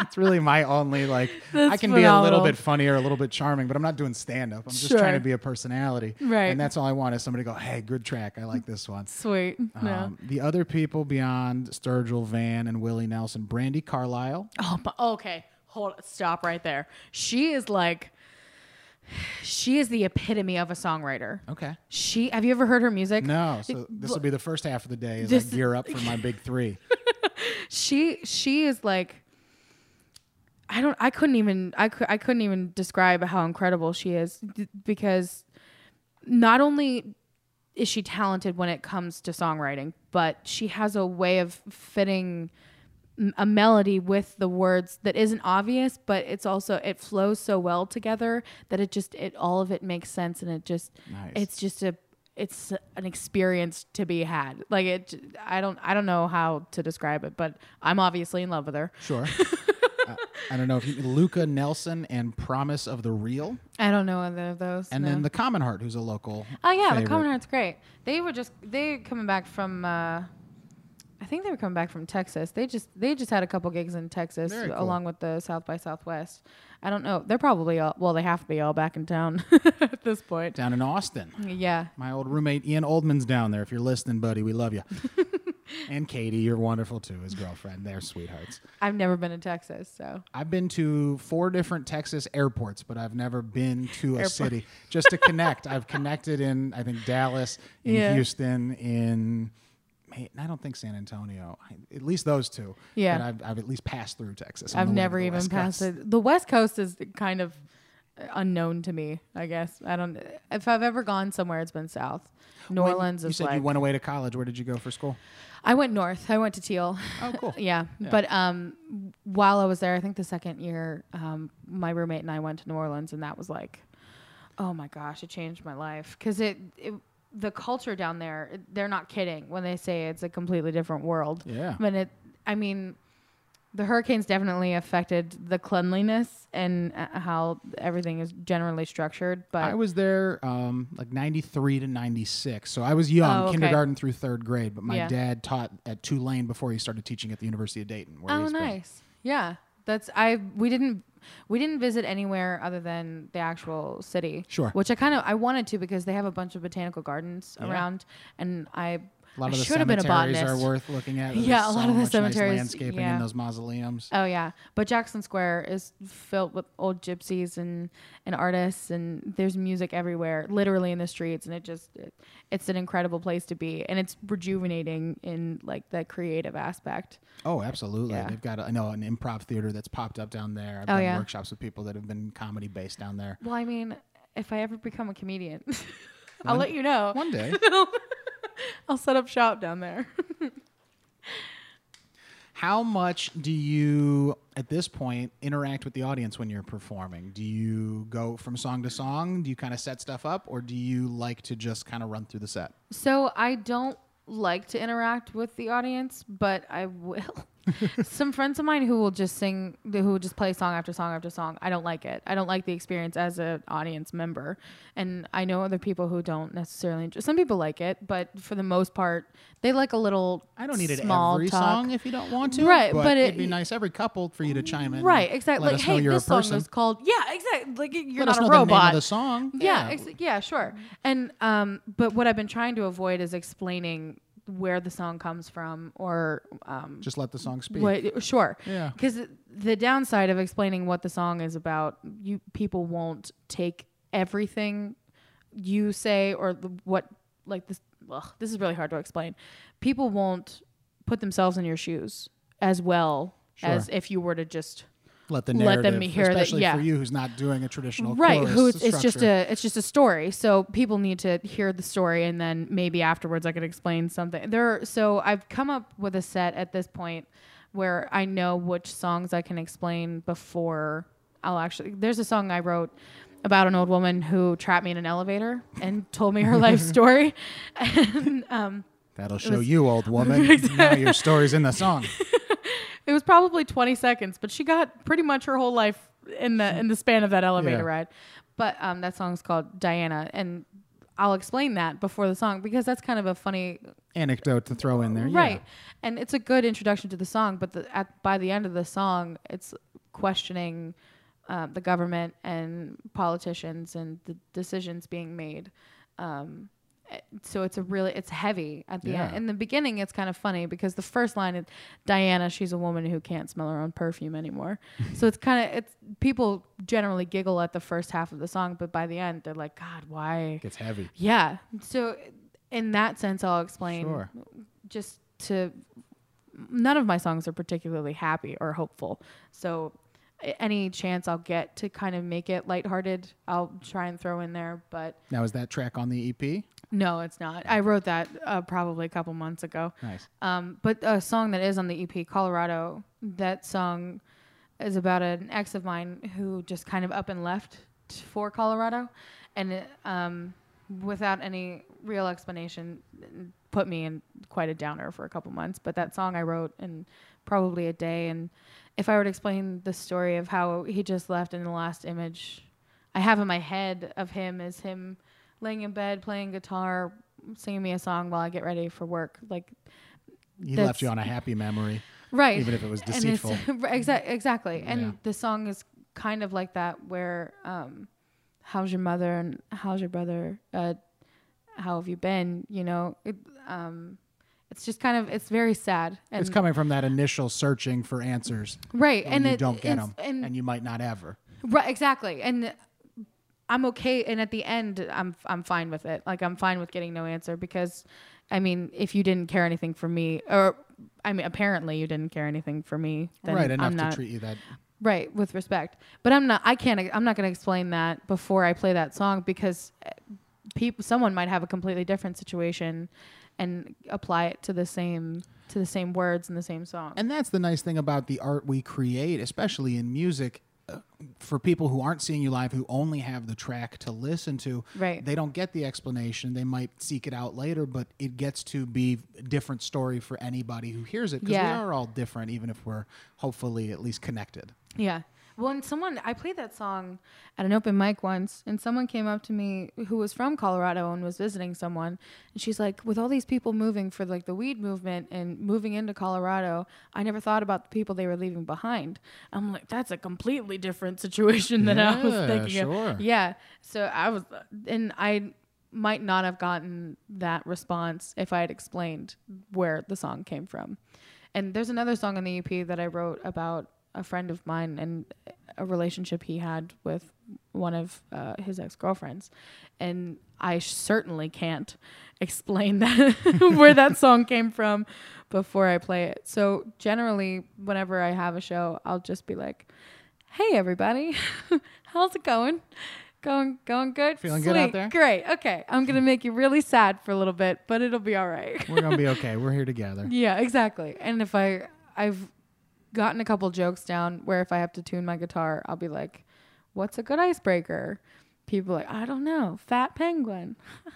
It's really my only, like, <laughs> I That's can be a little phenomenal. bit funnier, a little bit charming, but I'm not doing stand up. I'm just trying to be a personality. Right. And that's all I want is somebody to go, hey, good track. I like this one. sweet yeah. Um, the other people beyond Sturgill, Van, and Willie Nelson, Brandi Carlile. Oh, but okay. Hold stop right there. She is like she is the epitome of a songwriter. Okay. She have you ever heard her music? No, so this will be the first half of the day as This- I gear up for my big three. <laughs> She she is like I don't I couldn't even I could I couldn't even describe how incredible she is because not only is she talented when it comes to songwriting, but she has a way of fitting a melody with the words that isn't obvious, but it's also it flows so well together that it just it all of it makes sense and it just Nice. it's just a it's an experience to be had. Like it i don't I don't know how to describe it, but I'm obviously in love with her. Sure. <laughs> uh, I don't know if you, Lukas Nelson and Promise of the Real, I don't know either of those. and no. then the Commonheart, who's a local. Oh yeah, the. Commonheart's great. They were just they coming back from. Uh, I think they were coming back from Texas. They just they just had a couple gigs in Texas Very cool. along with the South by Southwest. I don't know. They're probably all well. They have to be all back in town <laughs> at this point. down in Austin. Yeah. My old roommate Ian Oldman's down there. If you're listening, buddy, we love you. <laughs> and Katie, you're wonderful too, his girlfriend. They're sweethearts. I've never been to Texas, so I've been to four different Texas airports, but I've never been to a Airport. city just to connect. I've connected in, I think, Dallas, in <laughs> Yeah. Houston, in. Hey, I don't think San Antonio. I, at least those two. Yeah. I've, I've at least passed through Texas. I've the way to never even West passed Coast. it. The West Coast is kind of unknown to me. I guess I don't. If I've ever gone somewhere, it's been south. New When Orleans You is said like. you went away to college. Where did you go for school? I went north. I went to Thiel. Oh, cool. <laughs> Yeah. Yeah. But um, while I was there, I think the second year, um, my roommate and I went to New Orleans, and that was like, oh my gosh, it changed my life because it, it, the culture down there, they're not kidding when they say it's a completely different world. Yeah. But it, I mean, the hurricanes definitely affected the cleanliness and uh, how everything is generally structured. But I was there um, like 93 to 96. So I was young, Oh, okay. kindergarten through third grade. But my Yeah. dad taught at Tulane before he started teaching at the University of Dayton. Where Oh, he's been. nice. Yeah, that's I. We didn't we didn't visit anywhere other than the actual city. Sure. Which I kind of I wanted to because they have a bunch of botanical gardens Yeah. around, and I A lot I of the been a cemeteries are worth looking at. There's Yeah, a lot so of the cemeteries, Nice landscaping yeah. in those mausoleums. Oh yeah, but Jackson Square is filled with old gypsies and and artists, and there's music everywhere, literally in the streets, and it just it, it's an incredible place to be, and it's rejuvenating in like the creative aspect. Oh, absolutely. Yeah. They've got, I know, an improv theater that's popped up down there. I've Oh, done yeah. workshops with people that have been comedy based down there. Well, I mean, if I ever become a comedian, <laughs> I'll let you know. One day. <laughs> <laughs> <laughs> I'll set up shop down there. <laughs> How much do you, at this point, interact with the audience when you're performing? Do you go from song to song? Do you kind of set stuff up, or do you like to just kind of run through the set? So I don't like to interact with the audience, but I <laughs> will. <laughs> Some friends of mine who will just sing, who will just play song after song after song. I don't like it. I don't like the experience as an audience member, and I know other people who don't necessarily. Enjoy. Some people like it, but for the most part, they like a little. I don't need it small every talk. song if you don't want to. Right, but, but it- it'd be nice every couple for you to chime in. Right, exactly. Like, hey, you're this a song person. is called. Yeah, exactly. Like you're Let not a the robot. of the song. Yeah, ex- yeah, sure. And um, but what I've been trying to avoid is explaining where the song comes from or um, Just let the song speak. what. Sure. Yeah. Because the downside of explaining what the song is about, you people won't take everything you say or the, what like this. Ugh, this is really hard to explain. People won't put themselves in your shoes as well Sure. as if you were to just Let the let them hear that- especially yeah. for you who's not doing a traditional right who it's, just a it's just a story so people need to hear the story and then maybe afterwards i can explain something there are, so i've come up with a set at this point where i know which songs i can explain before i'll actually there's a song i wrote about an old woman who trapped me in an elevator and told me her life <laughs> story <laughs> and um, That'll show was- you, old woman. <laughs> now your story's in the song. It was probably 20 seconds but she got pretty much her whole life in the in the span of that elevator Yeah. ride but um, that song's called diana and i'll explain that before the song because that's kind of a funny Anecdote to throw in there. yeah. right and it's a good introduction to the song but the, at, by the end of the song it's questioning uh, the government and politicians and the decisions being made um, Eh, so it's a really it's heavy at the Yeah. end in the beginning it's kind of funny because the first line is diana she's a woman who can't smell her own perfume anymore <laughs> so it's kind of it's people generally giggle at the first half of the song but by the end they're like god why It's heavy. yeah so in that sense i'll explain Sure. just to none of my songs are particularly happy or hopeful so any chance i'll get to kind of make it lighthearted i'll try and throw in there but Now, is that track on the EP? No it's not. I wrote that uh, probably a couple months ago. Nice. um, but a song that is on the ep colorado that song is about an ex of mine who just kind of up and left t- for colorado. And it, um, without any real explanation put me in quite a downer for a couple months. But that song i wrote in probably a day. And if i were to explain the story of how he just left in the last image i have in my head of him as him laying in bed playing guitar singing me a song while i get ready for work like He left you on a happy memory, right even if it was <laughs> and deceitful. <laughs> exa- exactly and Yeah. the song is kind of like that where um how's your mother and how's your brother uh how have you been you know it, um it's just kind of it's very sad and it's coming from that initial searching for answers. right And and you it, don't get them, and, and you might not ever. right exactly and i'm okay and at the end i'm i'm fine with it like i'm fine with getting no answer because i mean if you didn't care anything for me or i mean apparently you didn't care anything for me then right enough i'm not to treat you that. Right, with respect. But I'm not I can't I'm not going to explain that before I play that song because eh, people someone might have a completely different situation and apply it to the same to the same words in the same song. And that's the nice thing about the art we create, especially in music. For people who aren't seeing you live, who only have the track to listen to, Right. they don't get the explanation. They might seek it out later, but it gets to be a different story for anybody who hears it because Yeah. we are all different, even if we're hopefully at least connected. Yeah. Well, and someone I played that song at an open mic once, and someone came up to me who was from Colorado and was visiting someone, and she's like, "With all these people moving for like the weed movement and moving into Colorado, I never thought about the people they were leaving behind." I'm like, "That's a completely different situation than I was thinking sure. of." Yeah. So I was, and I might not have gotten that response if I had explained where the song came from. And there's another song on the EP that I wrote about a friend of mine and a relationship he had with one of uh, his ex girlfriends. And I certainly can't <laughs> explain that <laughs> where that song came from before I play it. So generally, whenever I have a show, I'll just be like, "Hey, everybody, <laughs> how's it going? Going, going good? Feeling good out there? Great. Okay, I'm gonna make you really sad for a little bit, but it'll be all right." We're gonna be okay. We're here together. Yeah, exactly. And if I I've gotten a couple jokes down where if I have to tune my guitar, I'll be like, "What's a good icebreaker?" People are like, "I don't know, fat penguin." <laughs> it's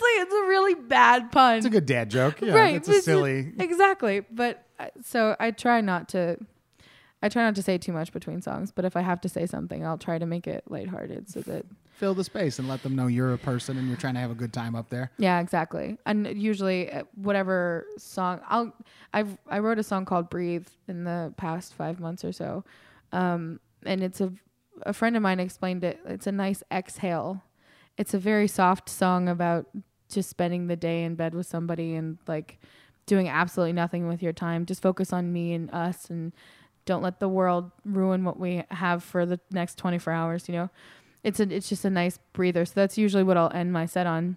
like it's a really bad pun. It's a good dad joke. Yeah, right. It's a silly. exactly. But I- so I try not to I try not to say too much between songs, but if I have to say something, I'll try to make it lighthearted so that Fill the space and let them know you're a person and you're trying to have a good time up there. Yeah, exactly. And usually, uh, whatever song I'll, I've I wrote a song called "Breathe" in the past five months or so, um, and it's a a friend of mine explained it. It's a nice exhale. It's a very soft song about just spending the day in bed with somebody and like doing absolutely nothing with your time. Just focus on me and us, and don't let the world ruin what we have for the next twenty four hours. You know, it's a it's just a nice breather. So that's usually what I'll end my set on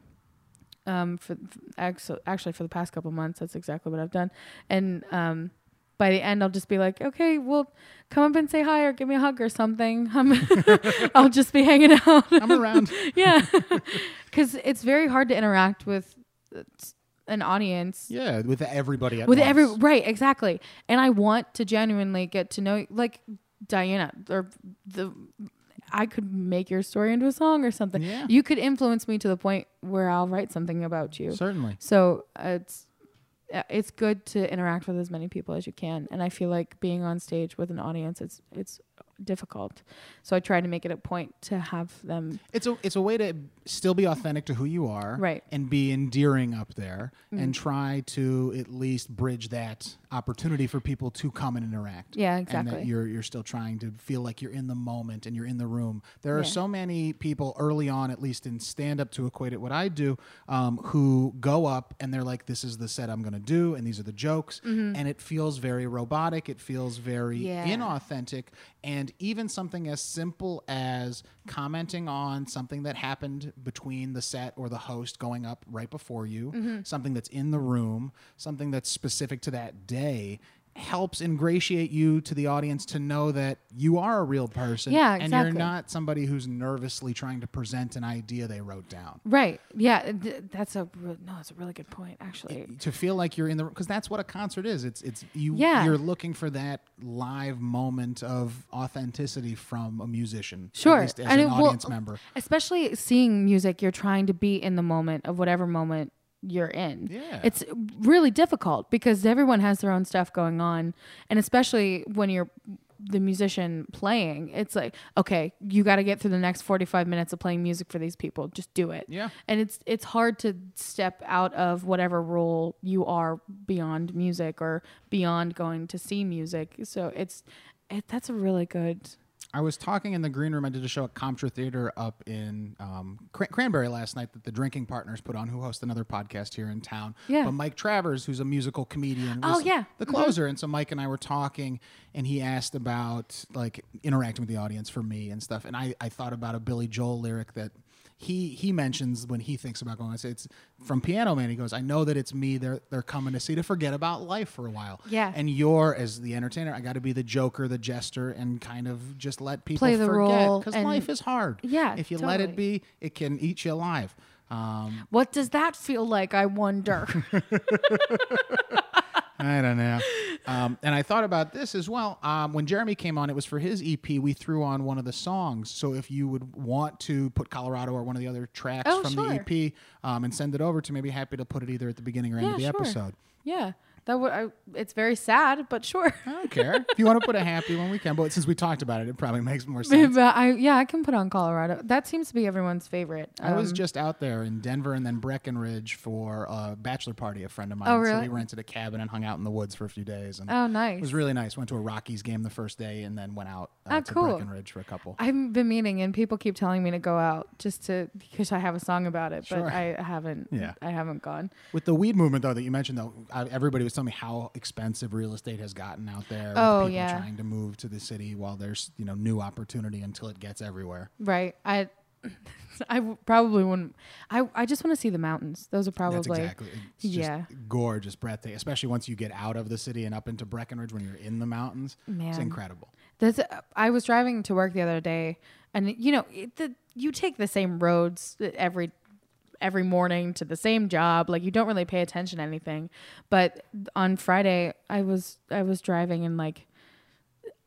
um for, for actually for the past couple months that's exactly what I've done and um by the end I'll just be like okay well come up and say hi or give me a hug or something <laughs> I'm <laughs> I'll just be hanging out I'm around. <laughs> yeah cuz it's very hard to interact with uh, an audience yeah, with everybody at with once. every right exactly and I want to genuinely get to know like Diana or the I could make your story into a song or something Yeah. you could influence me to the point where I'll write something about you. Certainly. So uh, it's uh, it's good to interact with as many people as you can, and I feel like being on stage with an audience it's it's difficult. So I try to make it a point to have them It's a it's a way to still be authentic to who you are, Right. And be endearing up there, Mm. and try to at least bridge that opportunity for people to come and interact. Yeah, And that exactly. you're you're still trying to feel like you're in the moment and you're in the room. There are Yeah. so many people early on, at least in stand up, to equate it what I do, um, who go up and they're like, "This is the set I'm going to do, and these are the jokes," and it feels very robotic. It feels very Mm-hmm. Yeah. inauthentic, and even something as simple as commenting on something that happened between the set or the host going up right before you, Mm-hmm. something that's in the room, something that's specific to that day. Helps ingratiate you to the audience to know that you are a real person, Yeah, and you're not somebody who's nervously trying to present an idea they wrote down. right. Yeah, th- that's a re- no, that's a really good point actually. to feel like you're in the because that's what a concert is. It's it's you. Yeah. You're looking for that live moment of authenticity from a musician, Sure, at least as and an it audience member. Especially seeing music, you're trying to be in the moment of whatever moment you're in. Yeah. It's really difficult because everyone has their own stuff going on. And especially when you're the musician playing, it's like, okay, you got to get through the next 45 minutes of playing music for these people. Just do it. Yeah. And it's it's hard to step out of whatever role you are beyond music or beyond going to see music. So it's it, that's a really good I was talking in the green room. I did a show at Comtra Theater up in um, Cran- Cranberry last night that the Drinking Partners put on, who host another podcast here in town. Yeah. But Mike Travers, who's a musical comedian, Oh, yeah. the closer. And so Mike and I were talking, and he asked about like interacting with the audience for me and stuff. And I, I thought about a Billy Joel lyric that he he mentions when he thinks about going. I say it's from Piano Man. He goes, "I know that it's me. They're they're coming to see to forget about life for a while. Yeah. And you're as the entertainer. I got to be the joker, the jester, and kind of just let people Play the forget role because life is hard. Yeah, If you let it be, it can eat you alive. Um, What does that feel like? I wonder. <laughs> <laughs> I don't know. Um, and I thought about this as well. Um, when Jeremy came on, it was for his EP. We threw on one of the songs. So if you would want to put Colorado or one of the other tracks Oh, from sure. the EP um, and send it over to me, I'd be happy to put it either at the beginning or end Yeah, of the sure. episode. yeah. That would. I, it's very sad, but sure. I don't care. if you want to put a happy one, we can. But since we talked about it, it probably makes more <laughs> sense. but I yeah, I can put on Colorado. That seems to be everyone's favorite. I was Um, just out there in Denver and then Breckenridge for a bachelor party. A friend of mine. Oh, really? So we rented a cabin and hung out in the woods for a few days. And Oh, nice. It was really nice. Went to a Rockies game the first day and then went out uh, Oh, to cool. Breckenridge for a couple. I've been meaning, and people keep telling me to go out just to because I have a song about it, Sure. but I haven't. Yeah. I haven't gone. With the weed movement, though, that you mentioned, though, everybody was telling me how expensive real estate has gotten out there. Oh, people yeah. trying to move to the city while there's you know new opportunity until it gets everywhere. Right. I. <laughs> I w- probably wouldn't. I I just want to see the mountains. Those are probably. That's exactly. It's just yeah. gorgeous, breathtaking. Especially once you get out of the city and up into Breckenridge when you're in the mountains. It's Man. incredible. That's, uh, I was driving to work the other day, and you know, it, the, you take the same roads uh, every every morning to the same job. Like you don't really pay attention to anything. But on Friday, I was I was driving and like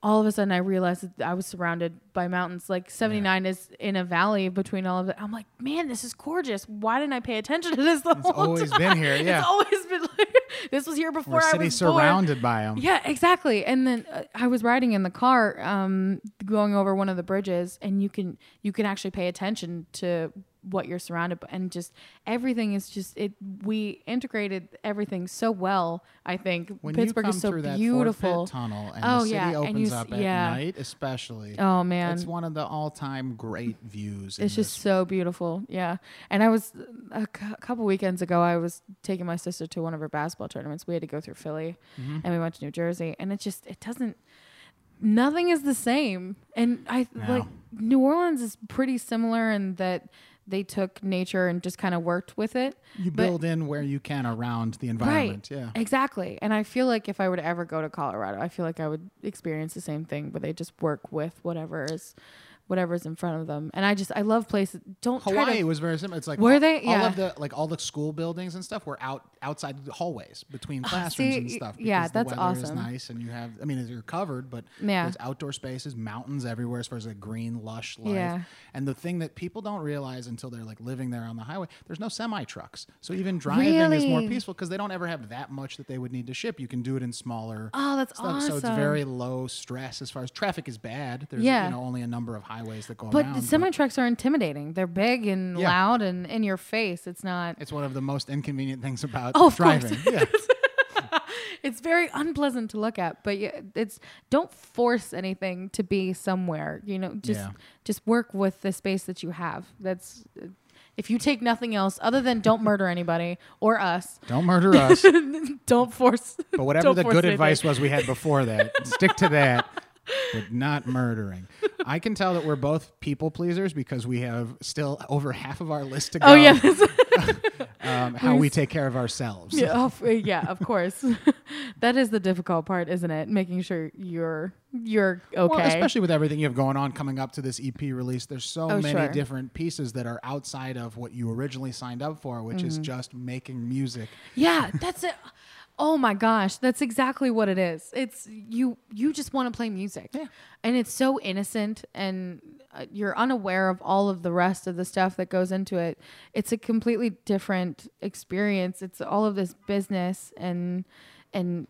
all of a sudden I realized that I was surrounded by mountains. Like 79 is in a valley between all of it. I'm like, man, this is gorgeous. Why didn't I pay attention to this the It's whole always time? been here, <laughs> yeah. It's always been like, <laughs> this was here before We're I city was born. surrounded by them. Yeah, exactly. And then uh, I was riding in the car, um, going over one of the bridges, and you can you can actually pay attention to what you're surrounded by, and just everything is just it. We integrated everything so well. I think When Pittsburgh is so through beautiful. Tunnel and Oh, the city yeah, opens you up at yeah. night, especially. Oh man, It's one of the all-time great views. It's just so beautiful. Yeah. And I was a cou- couple weekends ago, I was taking my sister to one of her basketball tournaments. We had to go through Philly Mm-hmm. and we went to New Jersey. And it just, it doesn't, nothing is the same. And I No. like New Orleans is pretty similar in that they took nature and just kind of worked with it. you but- build in where you can around the environment. Yeah. Exactly. And I feel like if I were to ever go to Colorado, I feel like I would experience the same thing where they just work with whatever is whatever's in front of them. And I just I love places don't Hawaii to was very similar. It's like Were all, they? all Yeah. of the like all the school buildings and stuff were out outside the hallways between ah, classrooms see, and stuff. yeah, that's awesome. nice, and you have. I mean, you're covered, but Yeah. there's outdoor spaces, mountains everywhere, as far as like green, lush life. Yeah. And the thing that people don't realize until they're like living there on the highway, there's no semi trucks. So even driving is more peaceful because they don't ever have that much that they would need to ship. You can do it in smaller. Oh, that's stuff. So it's very low stress as far as traffic is bad. There's Yeah. you know only a number of highways that go But around. the semi trucks are intimidating. They're big and Yeah. loud and in your face. It's not. it's one of the most inconvenient things about Oh, driving. <laughs> Yeah. It's very unpleasant to look at. But yeah, it's don't force anything to be somewhere. You know, just Yeah. just work with the space that you have. That's if you take nothing else other than don't murder anybody or us. Don't murder <laughs> us. Don't force. But whatever the good anything. advice was we had before that, stick to that. But not murdering. I can tell that we're both people pleasers because we have still over half of our list to go. Oh yeah. <laughs> um, how we take care of ourselves. Yeah, of, yeah, of course. <laughs> that is the difficult part, isn't it? Making sure you're you're okay. Well, especially with everything you have going on coming up to this EP release, there's so Oh, many sure. different pieces that are outside of what you originally signed up for, which is Mm-hmm. just making music. yeah, that's it. Oh my gosh, that's exactly what it is. It's you you just want to play music. Yeah. And it's so innocent and uh, you're unaware of all of the rest of the stuff that goes into it. It's a completely different experience. It's all of this business and and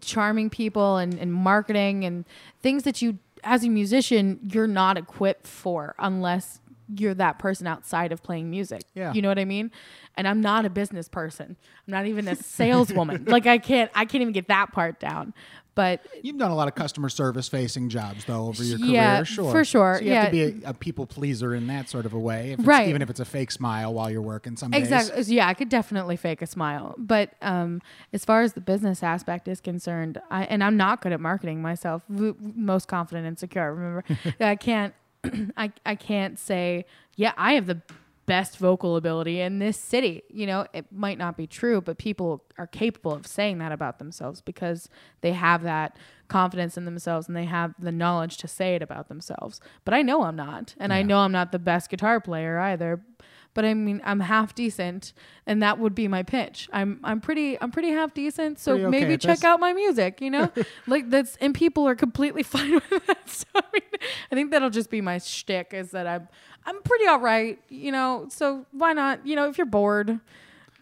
charming people and, and marketing and things that you as a musician you're not equipped for unless you're that person outside of playing music. Yeah. You know what I mean? And I'm not a business person. I'm not even a saleswoman. <laughs> like I can't I can't even get that part down. But You've done a lot of customer service facing jobs though over your Yeah, career, sure. for sure, So you have to be a, a people pleaser in that sort of a way. If it's, Right. Even if it's a fake smile while you're working some days. Exactly. So, Yeah, I could definitely fake a smile. But um, as far as the business aspect is concerned, I and I'm not good at marketing myself. Most confident and secure. Remember, <laughs> I can't. <clears throat> I I can't say yeah. I have the best vocal ability in this city. You know, it might not be true, but people are capable of saying that about themselves because they have that confidence in themselves and they have the knowledge to say it about themselves. But I know I'm not, and I know I'm not the best guitar player either but I mean I'm half decent, and that would be my pitch. I'm I'm pretty I'm pretty half decent, so Pretty maybe at check out my music. You know, <laughs> like that's and people are completely <laughs> fine with that. So I mean, I think that'll just be my shtick is that I'm I'm pretty all right. You know, so why not? You know, if you're bored.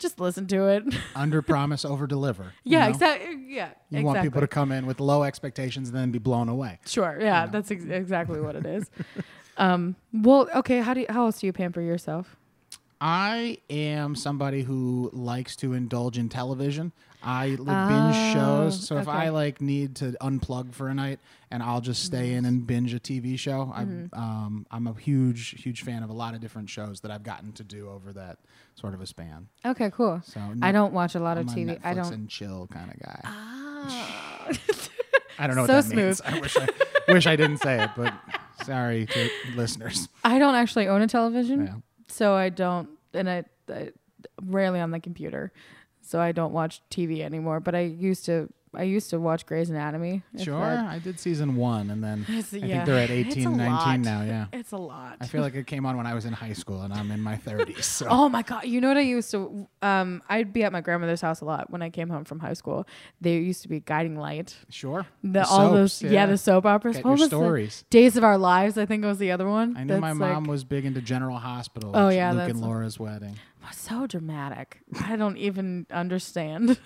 Just listen to it. <laughs> Under promise, over deliver. yeah, exactly. Yeah, You exactly. want people to come in with low expectations and then be blown away. Sure. Yeah, that's ex- exactly what it is. um. Well, okay. How do you, how else do you pamper yourself? I am somebody who likes to indulge in television. I li- Oh, binge shows, so if. I like need to unplug for a night, and I'll just stay in and binge a TV show. Mm-hmm. I, um, I'm a huge, huge fan of a lot of different shows that I've gotten to do over that sort of a span. Okay. Cool. So I don't watch a lot of I'm a TV. I don't. and chill kind of guy. Ah. <laughs> I don't know so what that means. I wish I wish I didn't say it, but sorry to listeners. I don't actually own a television, Yeah. So I don't, and I, I rarely on the computer, so I don't watch TV anymore. But I used to. I used to watch Grey's Anatomy. Sure, that- I did season one, and then <laughs> I yeah. think they're at It's 18, 19 lot. now. Yeah. <laughs> It's a lot. I feel like it came on when I was in high school, and I'm in my 30s. So <laughs> Oh my god! You know what I used to? Um, I'd be at my grandmother's house a lot when I came home from high school. There used to be Guiding Light. sure, The, all those, soaps, yeah. the soap operas. Get What was the- stories. Days of Our Lives, I think it was the other one. I knew my mom like, was big into General Hospital. Oh, yeah, Luke and Laura's wedding. so dramatic. I don't even understand.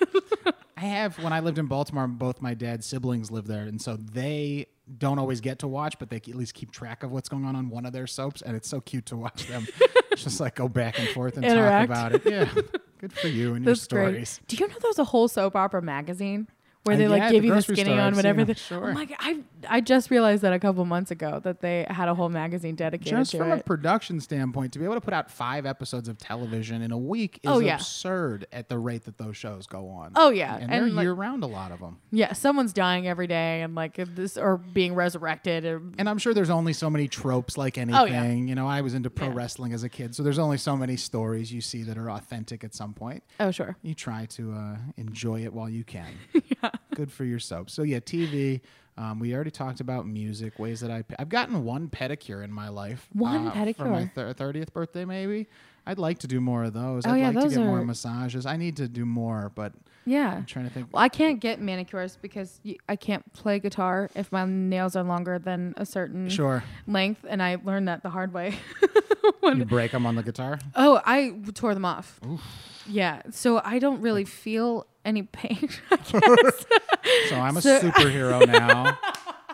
I have when I lived in Baltimore. Both my dad's siblings live there, and so they don't always get to watch, but they at least keep track of what's going on on one of their soaps, and it's so cute to watch them <laughs> just like go back and forth and Interact. talk about it. Yeah, good for you and your That's great. stories. Do you know there's a whole soap opera magazine where Uh, they like give the you the skinny on whatever? The, sure. Oh my god! I I just realized that a couple months ago that they had a whole magazine dedicated Just from it. a production standpoint, to be able to put out five episodes of television in a week is Oh, yeah. absurd at the rate that those shows go on. Oh, yeah. and, And, they're like- year round. A lot of them, yeah, someone's dying every day and like this or being resurrected. Or, and I'm sure there's only so many tropes like anything. Oh, yeah. You know, I was into pro Yeah. wrestling as a kid, so there's only so many stories you see that are authentic at some point. oh sure. You try to uh, enjoy it while you can. <laughs> yeah. Good for your soap. So yeah, TV. Um, we already talked about music, ways that I. I've gotten one pedicure in my life. One uh, for my pedicure? thirtieth birthday, maybe. I'd like to do more of those. Oh, I'd yeah, like to those get more massages. I need to do more, but Yeah. I'm trying to think. Well, I can't get manicures because y- I can't play guitar if my nails are longer than a certain Sure, length, and I learned that the hard way. <laughs> you break them on the guitar. oh, I tore them off. Yeah, so I don't really feel any pain. <laughs> I <laughs> guess. So I'm a So- superhero <laughs> now.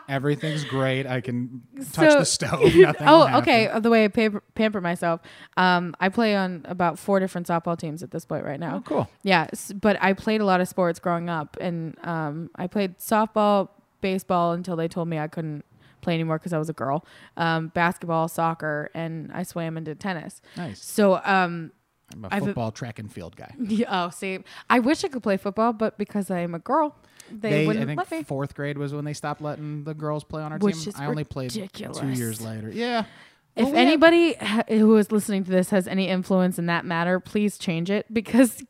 Everything's great. I can touch So- the stove. Nothing oh, okay. uh, The way I pamper, pamper myself, um, I play on about four different softball teams at this point right now. Oh, cool. Yeah, s- but I played a lot of sports growing up, and um, I played softball, baseball until they told me I couldn't play anymore because I was a girl. Um, basketball, soccer, and I swam and did tennis. Nice. So, um, I'm a I've- football, track, and field guy. <laughs> yeah, oh, see, I wish I could play football, but because I'm a girl, they, They, wouldn't think let me. fourth grade was when they stopped letting the girls play on our Which team. is I only played two years later. Yeah. If Well, anybody ha- who is listening to this has any influence in that matter, please change it because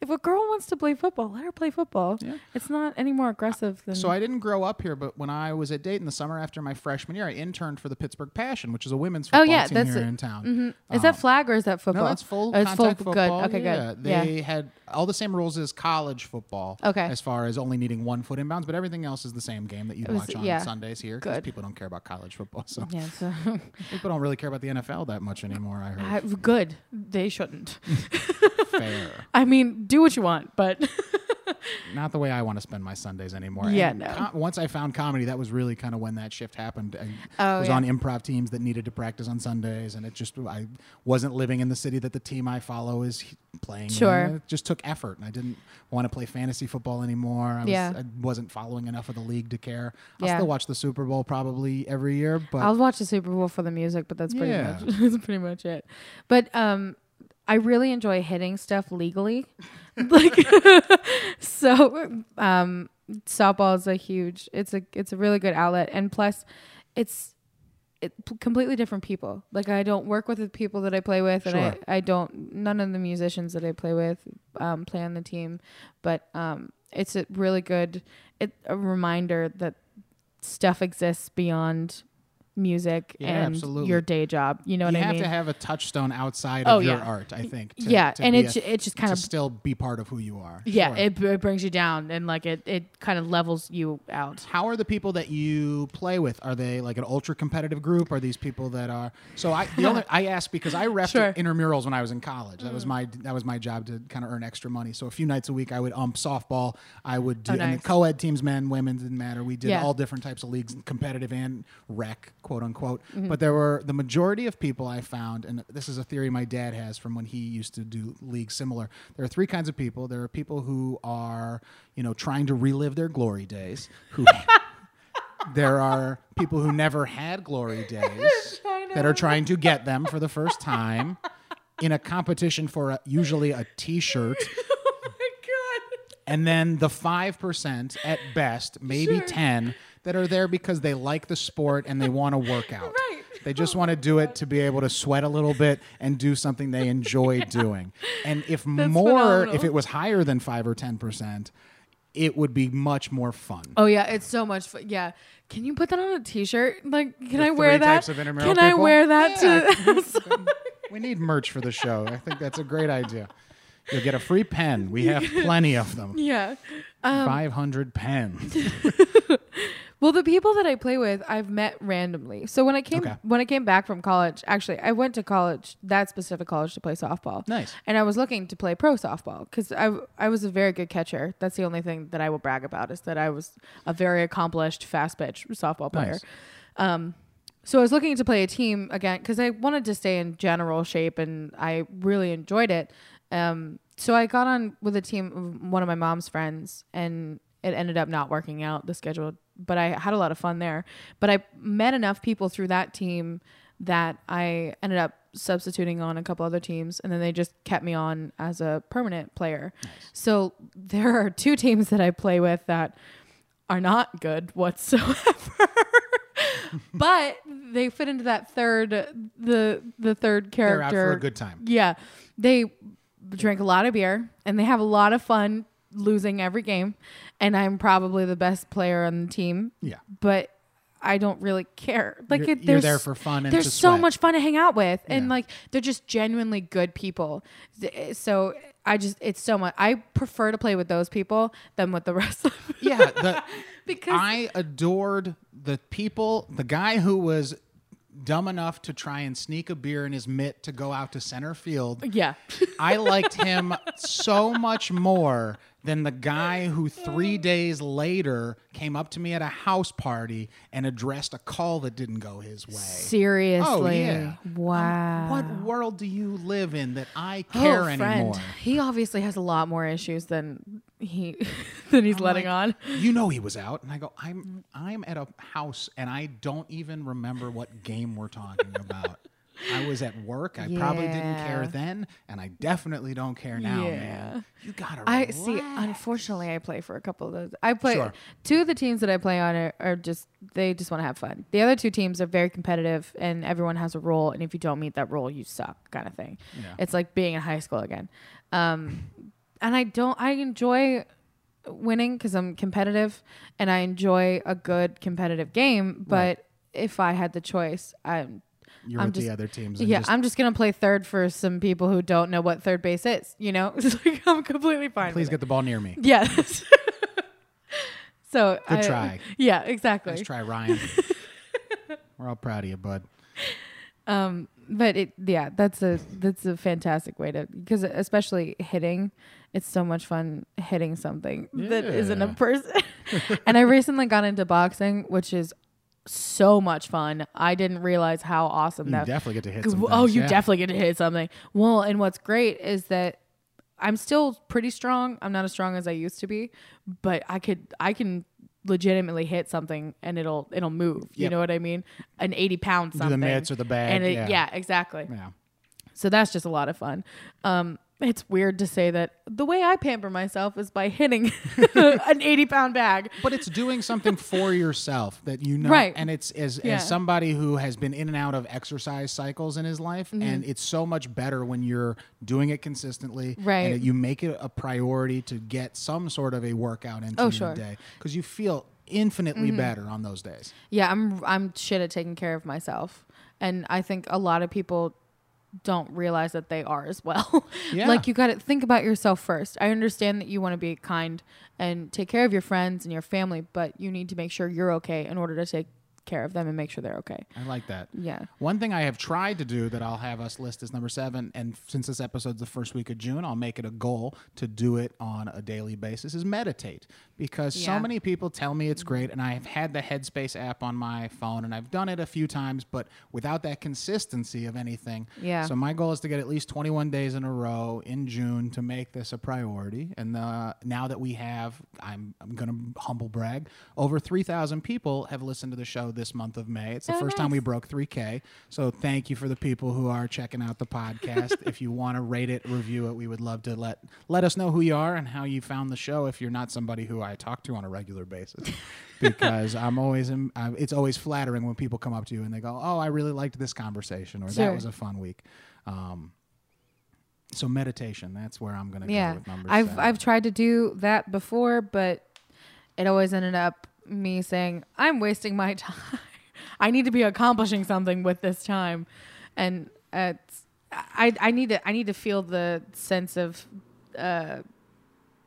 if a girl wants to play football, let her play football. Yeah. It's not any more aggressive than. So I didn't grow up here, but when I was at Dayton the summer after my freshman year, I interned for the Pittsburgh Passion, which is a women's football Oh, football yeah, team that's here it. in town. Mhm. Is Um, that flag or is that football? No, that's full Oh, it's contact full- football. Good. Okay, yeah. good. They yeah. had all the same rules as college football. Okay. As far as only needing one foot inbounds, but everything else is the same game that you was- watch on yeah. Sundays here because People don't care about college football, so Yeah, so <laughs> people don't really care about the NFL that much anymore. I heard. I, good. They shouldn't. <laughs> Fair. <laughs> I mean, do what you want, but <laughs> Not the way I want to spend my Sundays anymore. Yeah, And no. co- once I found comedy, that was really kind of when that shift happened. I Oh, was yeah. on improv teams that needed to practice on Sundays, and it just I wasn't living in the city that the team I follow is playing. in. Sure. it just took effort, and I didn't want to play fantasy football anymore. I, was, Yeah. I wasn't following enough of the league to care. I'll Yeah. still watch the Super Bowl probably every year, but I'll watch the Super Bowl for the music. But that's pretty Yeah. much <laughs> that's pretty much it. But um, I really enjoy hitting stuff legally. <laughs> like <laughs> so um softball is a huge it's a it's a really good outlet and plus it's it, completely different people like i don't work with the people that i play with and Sure. I, I don't none of the musicians that i play with um, play on the team but um, it's a really good it, a reminder that stuff exists beyond music Yeah, and absolutely. your day job. You know you what I have to have a touchstone outside Oh, of your yeah. art, I think. to- yeah, to and it, a- it just kind to of still be part of who you are. yeah, Sure. it, it brings you down and like it it kind of levels you out. How are the people that you play with? Are they like an ultra competitive group? Are these people that are? So I the only <laughs> I ask because I refed Sure. intramurals when I was in college. That was Mm. my that was my job to kind of earn extra money. So a few nights a week I would ump softball. I would do Oh, and the co-ed teams, men, women didn't matter. We did Yeah. all different types of leagues, competitive and rec, quote unquote. Mm-hmm. But there were the majority of people I found, and this is a theory my dad has from when he used to do leagues similar. There are three kinds of people. There are people who are you know trying to relive their glory days who <laughs> there are people who never had glory <laughs> days that are trying to get them for the first time in a competition for a, usually a t-shirt <laughs> oh my god! and then the 5% at best maybe Sure. 10 that are there because they like the sport and they want to work <laughs> out Right. they just want to do it to be able to sweat a little bit and do something they enjoy <laughs> doing and if more phenomenal. if it was higher than 5 or 10% it would be much more fun Oh yeah, it's so much fun. Yeah, can you put that on a T-shirt? Like, can I wear that? types of intramural can I wear that Yeah. to? <laughs> We need merch for the show. I think that's a great idea. You'll get a free pen. We have plenty of them. yeah. Um, 500 pens. Well, the people that I play with, I've met randomly. So when I came Okay. when I came back from college, actually, I went to college, that specific college, to play softball. Nice. And I was looking to play pro softball because I I was a very good catcher. That's the only thing that I will brag about is that I was a very accomplished fast pitch softball player. Nice. Um, so I was looking to play a team again because I wanted to stay in general shape and I really enjoyed it. Um, so I got on with a team of one of my mom's friends and it ended up not working out the schedule, but I had a lot of fun there. But I met enough people through that team that I ended up substituting on a couple other teams and then they just kept me on as a permanent player. So <laughs> there are two teams that I play with that are not good whatsoever. <laughs> but they fit into that third the the third character. They're out for a good time. Yeah. They drink a lot of beer and they have a lot of fun losing every game and I'm probably the best player on the team, Yeah. but I don't really care. Like You're- it, you're there for fun and there's so much fun to hang out with and Yeah. like they're just genuinely good people. Eh, so I just it's so much I prefer to play with those people than with the <laughs> rest of them. Yeah. The, <laughs> because I adored the people, the guy who was dumb enough to try and sneak a beer in his mitt to go out to center field. yeah. <laughs> I liked him so much more than the guy who three days later came up to me at a house party and addressed a call that didn't go his way. Seriously. Oh, yeah. Wow. Um, what world do you live in that I care Oh, care friend. anymore? He obviously has a lot more issues than he <laughs> that he's letting on. You know he was out, and I go, I'm I'm at a house, and I don't even remember what game we're talking about. I was at work. I probably didn't care then, and I definitely don't care now, Yeah. man. You gotta. I see. Unfortunately, I play for a couple of those. I play Sure. two of the teams that I play on are, are just they just want to have fun. The other two teams are very competitive, and everyone has a role. And if you don't meet that role, you suck, kind of thing. Yeah. It's like being in high school again. Um, and I don't. I enjoy winning because I'm competitive, and I enjoy a good competitive game. But if I had the choice, I'm You're I'm with just- the other teams. yeah, I'm just gonna play third for some people who don't know what third base is. You know, <laughs> like, I'm completely fine. please get the ball near me. Yes. <laughs> So Good I- try. Yeah, exactly. Let's try, Ryan. <laughs> We're all proud of you, bud. Um, but it, yeah, that's a that's a fantastic way to because especially hitting, it's so much fun hitting something that isn't a person. <laughs> and I recently got into boxing, which is so much fun. I didn't realize how awesome that You that definitely get to hit. G- Some oh, you yeah. definitely get to hit something. Well, and what's great is that I'm still pretty strong. I'm not as strong as I used to be, but I could I can legitimately hit something and it'll it'll move. You Yep. know what I mean? An 80 pound Do something. the mitts or the bag. and it, yeah. yeah. exactly. Yeah. So that's just a lot of fun. Um, it's weird to say that the way I pamper myself is by hitting <laughs> an <laughs> 80 pound bag. But it's doing something for <laughs> yourself that you know, Right. And it's as Yeah. as somebody who has been in and out of exercise cycles in his life, Mm-hmm. and it's so much better when you're doing it consistently, Right. And you make it a priority to get some sort of a workout into Oh, your sure. day because you feel infinitely Mm-hmm. better on those days. Yeah, I'm I'm shit at taking care of myself, and I think a lot of people don't realize that they are as well. <laughs> Yeah. like you got to think about yourself first. I understand that you want to be kind and take care of your friends and your family, but you need to make sure you're okay in order to take care of them and make sure they're okay. I like that. Yeah. One thing I have tried to do that I'll have us list as number seven, and since this episode's the first week of June, I'll make it a goal to do it on a daily basis is meditate. Because so many people tell me it's great, and I've had the Headspace app on my phone, and I've done it a few times, but without that consistency of anything. Yeah. So my goal is to get at least 21 days in a row in June to make this a priority. And uh, now that we have, I'm, I'm going to humble brag, over 3,000 people have listened to the show this month of May. It's the Oh, first time we broke 3K. So thank you for the people who are checking out the podcast. if you want to rate it, review it, we would love to let let us know who you are and how you found the show. If you're not somebody who I talk to on a regular basis, <laughs> because I'm always in, uh, it's always flattering when people come up to you and they go, "Oh, I really liked this conversation," or "That was a fun week." Um, so meditation, that's where I'm going to Yeah. go with number I've seven. I've tried to do that before, but it always ended up me saying, "I'm wasting my <laughs> time. I need to be accomplishing something with this time." And it's I I need to I need to feel the sense of uh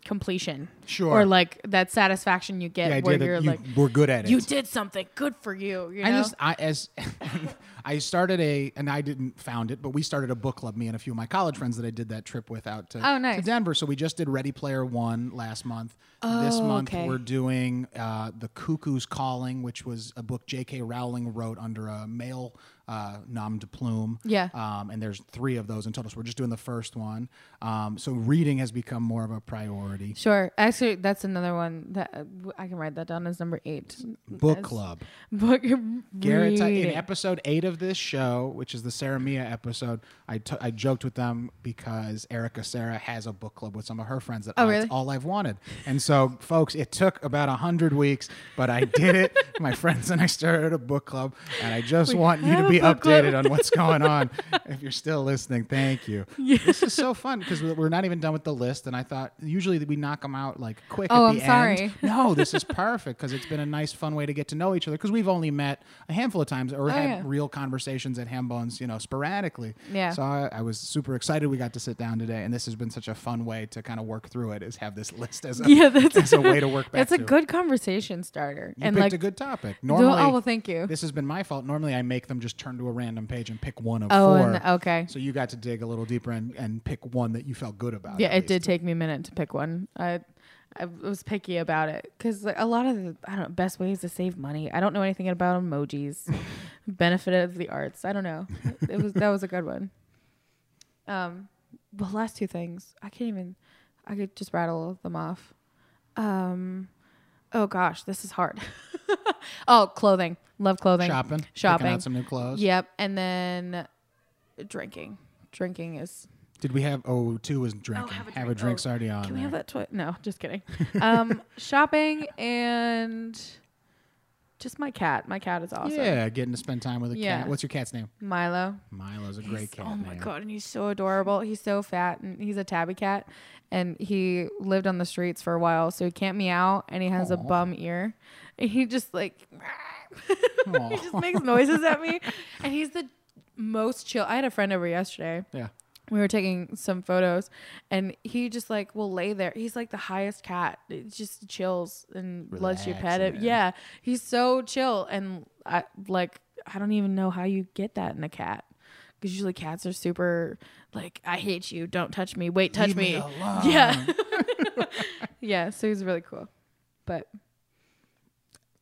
completion. Sure. Or like that satisfaction you get the where that you're you like we're good at it. you did something good for you, you know? I just I as <laughs> I started a and I didn't found it, but we started a book club. Me and a few of my college friends that I did that trip with out to, Oh, to. Denver. So we just did Ready Player One last month. this Oh, month okay. we're doing uh, the Cuckoo's Calling, which was a book J.K. Rowling wrote under a male uh, nom de plume. Yeah. Um, and there's three of those in total. So we're just doing the first one. Um, so reading has become more of a priority. Sure. Actually, that's another one that uh, I can write that down as number eight. Book As- club. Book. <laughs> Garrett, in episode eight of this show, which is the Sarah Mia episode, I t- I joked with them because Erica Sarah has a book club with some of her friends that Oh, really? all I've wanted. And so, folks, it took about a hundred weeks, but I did it. <laughs> My friends and I started a book club, and I just We want you to a be updated on what's going on. if you're still listening, thank you. This is so fun because we're not even done with the list, and I thought usually we knock them out like quick. Oh, at I'm the sorry. No, this is perfect because it's been a nice, fun way to get to know each other because we've only met a handful of times or oh, had Oh, yeah. real conversations at Hambones, you know, sporadically. Yeah. So I, I was super excited we got to sit down today, and this has been such a fun way to kind of work through it. Is have this list as a Yeah, that's as a way to work <laughs> back. That's a to. good conversation starter. You and picked like, a good topic. Oh, Normally, oh well, thank you. this has been my fault. Normally, I make them just turn to a random page and pick one of Oh, four. and, okay. So you got to dig a little deeper and, and pick one that you felt good about. Yeah, it did take me a minute to pick one. I I was picky about it because like, a lot of the I don't know best ways to save money. I don't know anything about emojis. <laughs> Benefit of the arts. I don't know. It was that was a good one. Um, the last two things I can't even. I could just rattle them off. Um, oh gosh, this is hard. <laughs> <laughs> oh, clothing. Love clothing. shopping, picking Shopping. out some new clothes. Yep, and then drinking. Drinking is Did we have? Oh, two was drinking. have a have a drink. drink's Oh, already on. Can we there. have that twi- No, just kidding. um, <laughs> shopping and just my cat. My cat is awesome. Yeah, getting to spend time with a Yeah. cat. What's your cat's name? Milo. Milo's a great He's- cat Oh my name. god, and he's so adorable. He's so fat, and he's a tabby cat, and he lived on the streets for a while, so he can't meow, and he has a Aw. bum ear. And he just like Aw. <laughs> he just makes noises at me, <laughs> and he's the most chill. I had a friend over yesterday. Yeah. We were taking some photos and he just like will lay there. He's like the highest cat. It just chills and lets you pet. It yeah he's so chill and i like i don't even know how you get that in a cat because usually cats are super like i hate you. Don't touch me. Wait touch Leave me me, <laughs> yeah. <laughs> yeah so he's really cool. But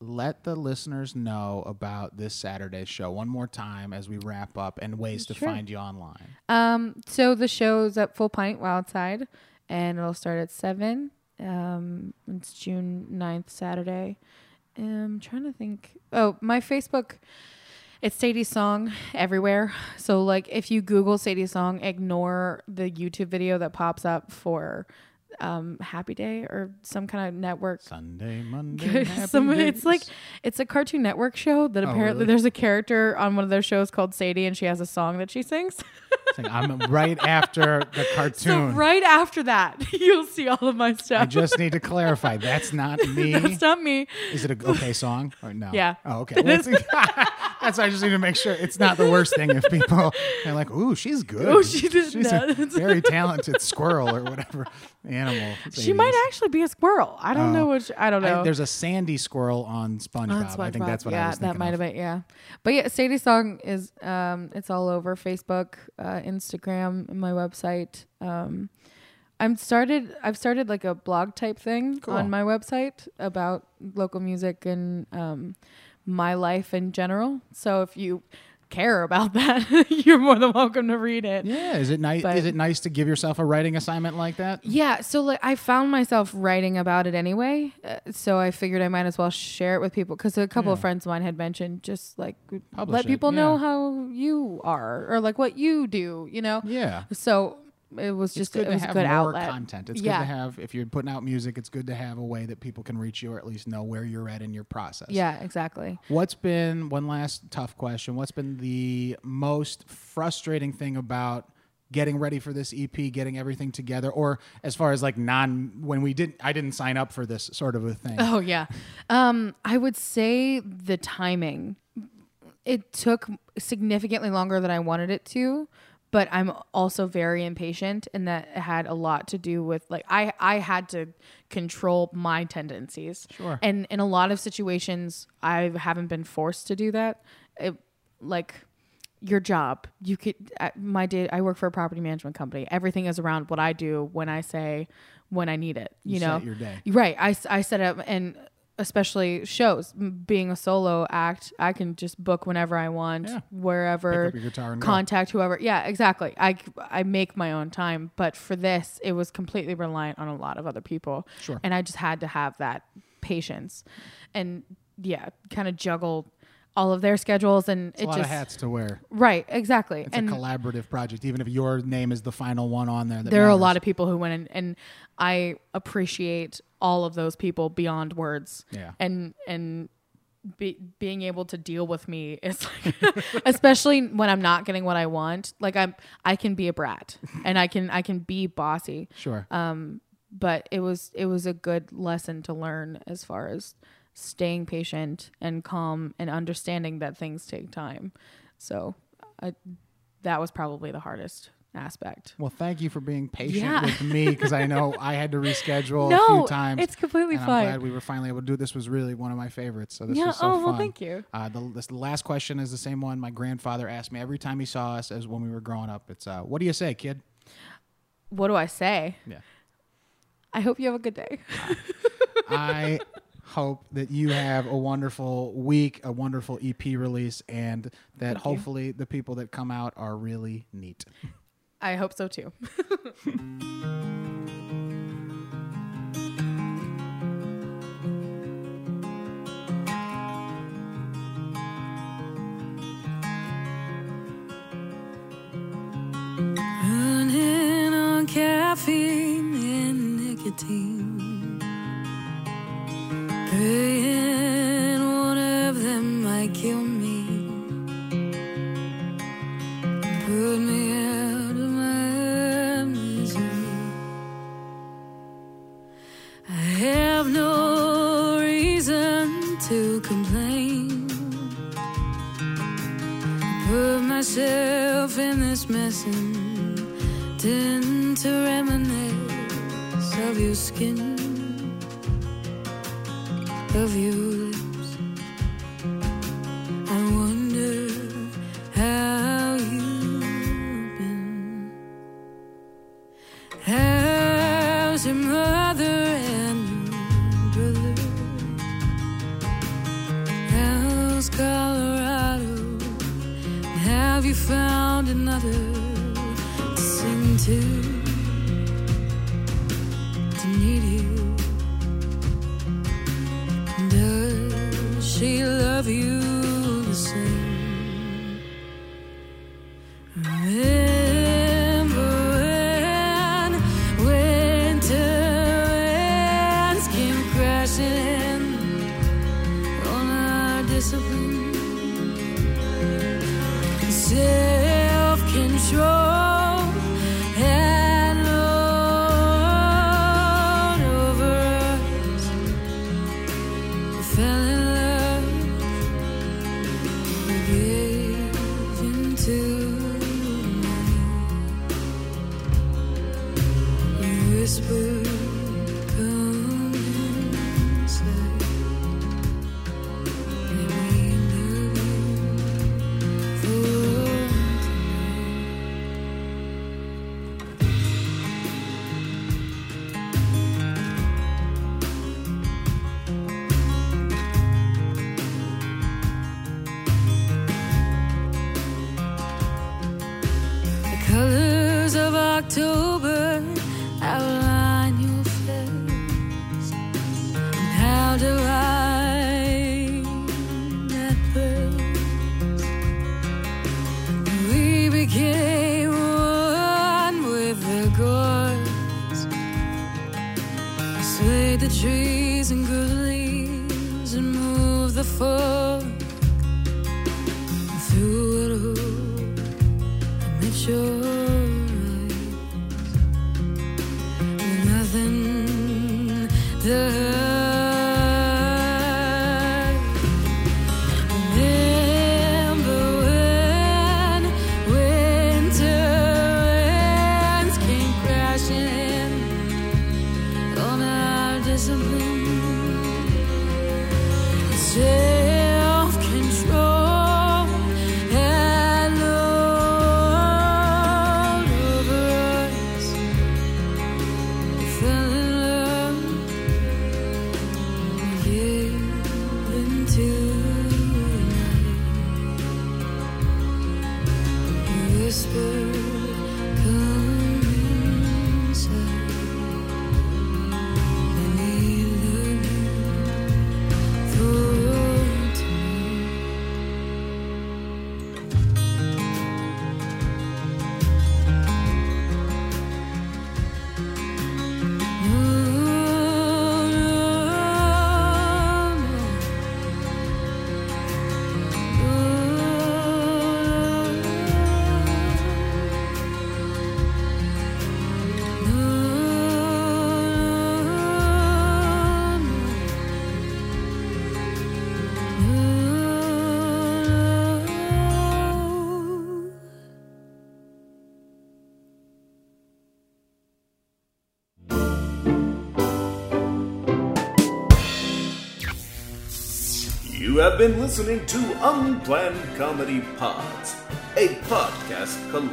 Let the listeners know about this Saturday's show one more time as we wrap up and ways to find you online. Um, so the show's at Full Pint Wildside, and it'll start at seven. Um, it's June 9th, Saturday. I'm trying to think. Oh, my Facebook. It's Sadie's song everywhere. So like, if you Google Sadie's song, ignore the YouTube video that pops up for um, Happy Day or some kind of network Sunday, Monday, <laughs> happy some, it's like it's a Cartoon Network show that Oh, apparently really? there's a character on one of their shows called Sadie, and she has a song that she sings. Like, I'm <laughs> right after the cartoon. So right after that, <laughs> you'll see all of my stuff. I just need to clarify. That's not me. That's not me. Is it a okay song or no? Yeah. Oh, okay. Well, that's why I just need to make sure it's not the worst thing if people are like, "Ooh, she's good. Oh, she did She's a very talented squirrel or whatever animal." She might actually be a squirrel. I don't Oh. know which. I don't I- know. there's a sandy squirrel on SpongeBob. On I think that's what yeah, I was that might of. have been yeah. But yeah, Sadie's song is um, it's all over Facebook, uh, Instagram, and my website. Um, I'm started. I've started like a blog type thing Cool. on my website about local music and um, my life in general. So if you care about <laughs> that, <laughs> you're more than welcome to read it. Yeah, is it nice? Is it nice to give yourself a writing assignment like that? Yeah, so like I found myself writing about it anyway, uh, so I figured I might as well share it with people because a couple of friends of mine had mentioned just like Publish let it, people know how you are or like what you do, you know. Yeah. So it was It's just good it was a have good more outlet. content. It's Yeah. good to have if you're putting out music. It's good to have a way that people can reach you or at least know where you're at in your process. Yeah, exactly. What's been one last tough question? What's been the most frustrating thing about getting ready for this EP, getting everything together, or as far as like non when we didn't I didn't sign up for this sort of a thing. Oh yeah. Um, I would say the timing. It took significantly longer than I wanted it to, but I'm also very impatient and that had a lot to do with like I I had to control my tendencies. Sure. And in a lot of situations I haven't been forced to do that. It, like your job you could uh, my day i work for a property management company everything is around what i do when i say when i need it you, You know your day. right I, I set up and especially shows being a solo act i can just book whenever i want Yeah. wherever Pick up your guitar and go. contact whoever yeah exactly i i make my own time but for this it was completely reliant on a lot of other people Sure. and i just had to have that patience and yeah kind of juggle all of their schedules and It's it a lot just of hats to wear. right exactly It's and a collaborative project, even if your name is the final one on there. There are a lot of people who went in, and I appreciate all of those people beyond words. Yeah. And and be, being able to deal with me <laughs> is like, especially when I'm not getting what I want. Like I'm, I can be a brat, <laughs> and I can I can be bossy. Sure. Um, but it was it was a good lesson to learn as far as staying patient and calm and understanding that things take time. So I, that was probably the hardest aspect. well, thank you for being patient Yeah. with me because I know <laughs> I had to reschedule a few times. it's completely and I'm fine. glad we were finally able to do it. This was really one of my favorites. So this yeah. was so oh fun. well, thank you. Uh, the, this, the last question is the same one my grandfather asked me every time he saw us as when we were growing up. It's uh, what do you say, kid? What do I say? Yeah. I hope you have a good day. I <laughs> hope that you have a wonderful week, a wonderful EP release, and that Thank you. hopefully the people that come out are really neat. <laughs> I hope so too. <laughs> Running on caffeine and nicotine. Hey. have been listening to Unplanned Comedy Pods, a podcast collection